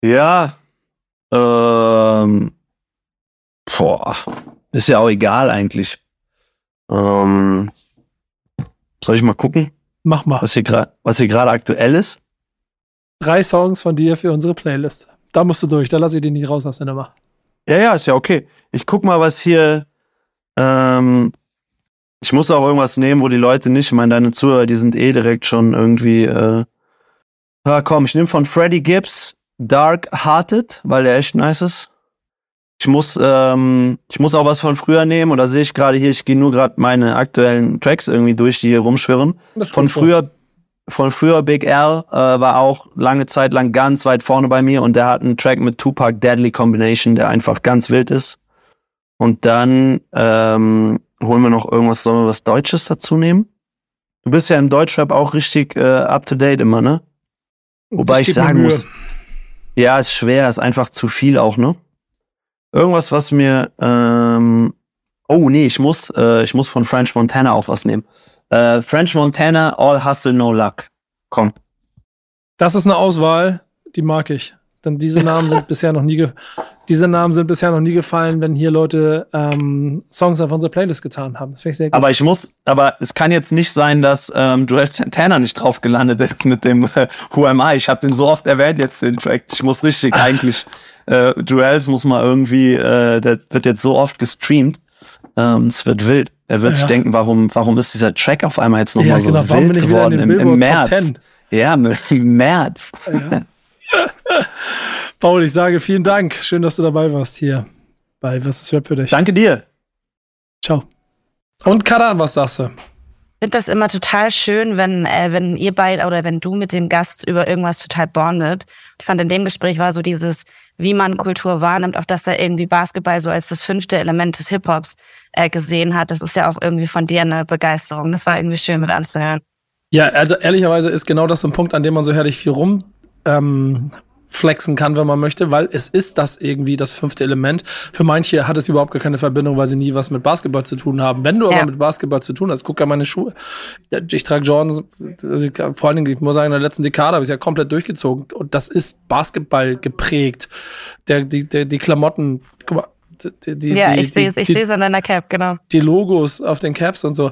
Ja. Ähm. Boah. Ist ja auch egal eigentlich. Ähm. Soll ich mal gucken, Mach mal. was hier gerade, was hier gerade aktuell ist? Drei Songs von dir für unsere Playlist. Da musst du durch, da lasse ich dich nicht raus aus der Nummer. Ja, ja, ist ja okay. Ich guck mal, was hier. Ähm, ich muss auch irgendwas nehmen, wo die Leute nicht, ich meine, deine Zuhörer, die sind eh direkt schon irgendwie. Äh, ja, komm, ich nehme von Freddie Gibbs Dark Hearted, weil der echt nice ist. Ich muss, ähm, ich muss auch was von früher nehmen, oder sehe ich gerade hier, ich gehe nur gerade meine aktuellen Tracks irgendwie durch, die hier rumschwirren. Das Von früher, von früher Big L äh, war auch lange Zeit lang ganz weit vorne bei mir und der hat einen Track mit Tupac Deadly Combination, der einfach ganz wild ist. Und dann ähm, holen wir noch irgendwas, sollen wir was Deutsches dazu nehmen? Du bist ja im Deutschrap auch richtig äh, up to date immer, ne? Wobei ich, sagen muss, ja, ist schwer, ist einfach zu viel auch, ne? Irgendwas, was mir, ähm, oh nee, ich muss, äh, ich muss von French Montana auch was nehmen. Äh, French Montana, All Hustle, No Luck. Komm. Das ist eine Auswahl, die mag ich. Denn diese Namen sind <laughs> bisher noch nie diese Namen sind bisher noch nie gefallen, wenn hier Leute ähm, Songs auf unserer Playlist getan haben. Das finde ich sehr gut. Aber ich muss, aber es kann jetzt nicht sein, dass ähm, Joel Santana nicht drauf gelandet ist mit dem äh, Who Am I. Ich habe den so oft erwähnt jetzt den Track. Ich muss richtig <laughs> eigentlich, äh, Joels muss mal irgendwie, äh, der wird jetzt so oft gestreamt. Ähm, es wird wild. Er wird Ja. sich denken, warum, warum ist dieser Track auf einmal jetzt nochmal ja, so genau. Warum wild bin ich wieder in geworden den im, im März? Top 10? Ja, im <laughs> März. Ja. <laughs> Paul, ich sage vielen Dank. Schön, dass du dabei warst hier bei Was ist Rap für dich? Danke dir. Ciao. Und Karan, was sagst du? Ich finde das immer total schön, wenn, äh, wenn ihr beide oder wenn du mit dem Gast über irgendwas total bondet. Ich fand in dem Gespräch war so dieses, wie man Kultur wahrnimmt, auch dass er irgendwie Basketball so als das fünfte Element des Hip-Hops äh, gesehen hat. Das ist ja auch irgendwie von dir eine Begeisterung. Das war irgendwie schön mit anzuhören. Ja, also ehrlicherweise ist genau das so ein Punkt, an dem man so herrlich viel rum ähm, flexen kann, wenn man möchte, weil es ist das irgendwie das fünfte Element. Für manche hat es überhaupt gar keine Verbindung, weil sie nie was mit Basketball zu tun haben. Wenn du ja. aber mit Basketball zu tun hast, guck ja meine Schuhe. Ich trage Jordans, also vor allen Dingen, ich muss sagen, in der letzten Dekade habe ich es ja komplett durchgezogen. Und das ist Basketball geprägt. Der, die, der, die Klamotten, guck mal, die, die, ja, ich sehe es ich sehe an deiner Cap, genau. Die Logos auf den Caps und so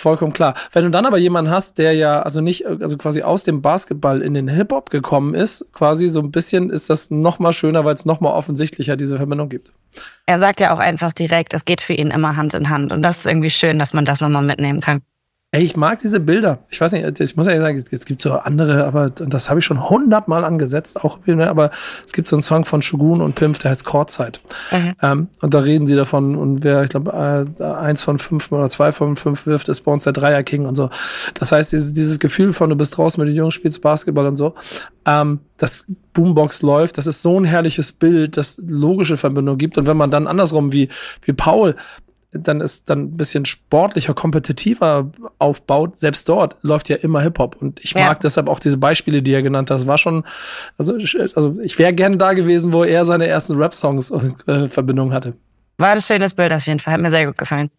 vollkommen klar. Wenn du dann aber jemanden hast, der ja also nicht, also quasi aus dem Basketball in den Hip-Hop gekommen ist, quasi so ein bisschen ist das noch mal schöner, weil es noch mal offensichtlicher diese Verbindung gibt. Er sagt ja auch einfach direkt, es geht für ihn immer Hand in Hand und das ist irgendwie schön, dass man das nochmal mitnehmen kann. Ey, ich mag diese Bilder. Ich weiß nicht, ich muss ja sagen, es gibt so andere, aber das habe ich schon hundertmal angesetzt, auch, aber es gibt so einen Song von Shogun und Pimp, der heißt Courtside. Okay. Ähm, und da reden sie davon und wer, ich glaube, äh, eins von fünf oder zwei von fünf wirft, ist bei uns der Dreier King und so. Das heißt, dieses, dieses Gefühl von, du bist draußen mit den Jungs, spielst Basketball und so, ähm, das Boombox läuft, das ist so ein herrliches Bild, das logische Verbindung gibt. Und wenn man dann andersrum wie, wie Paul dann ist dann ein bisschen sportlicher, kompetitiver aufbaut, selbst dort läuft ja immer Hip-Hop. Und ich ja. mag deshalb auch diese Beispiele, die er genannt hat. Das war schon, also, also ich wäre gerne da gewesen, wo er seine ersten Rap-Songs äh, Verbindung hatte. War ein schönes Bild auf jeden Fall, hat mir sehr gut gefallen.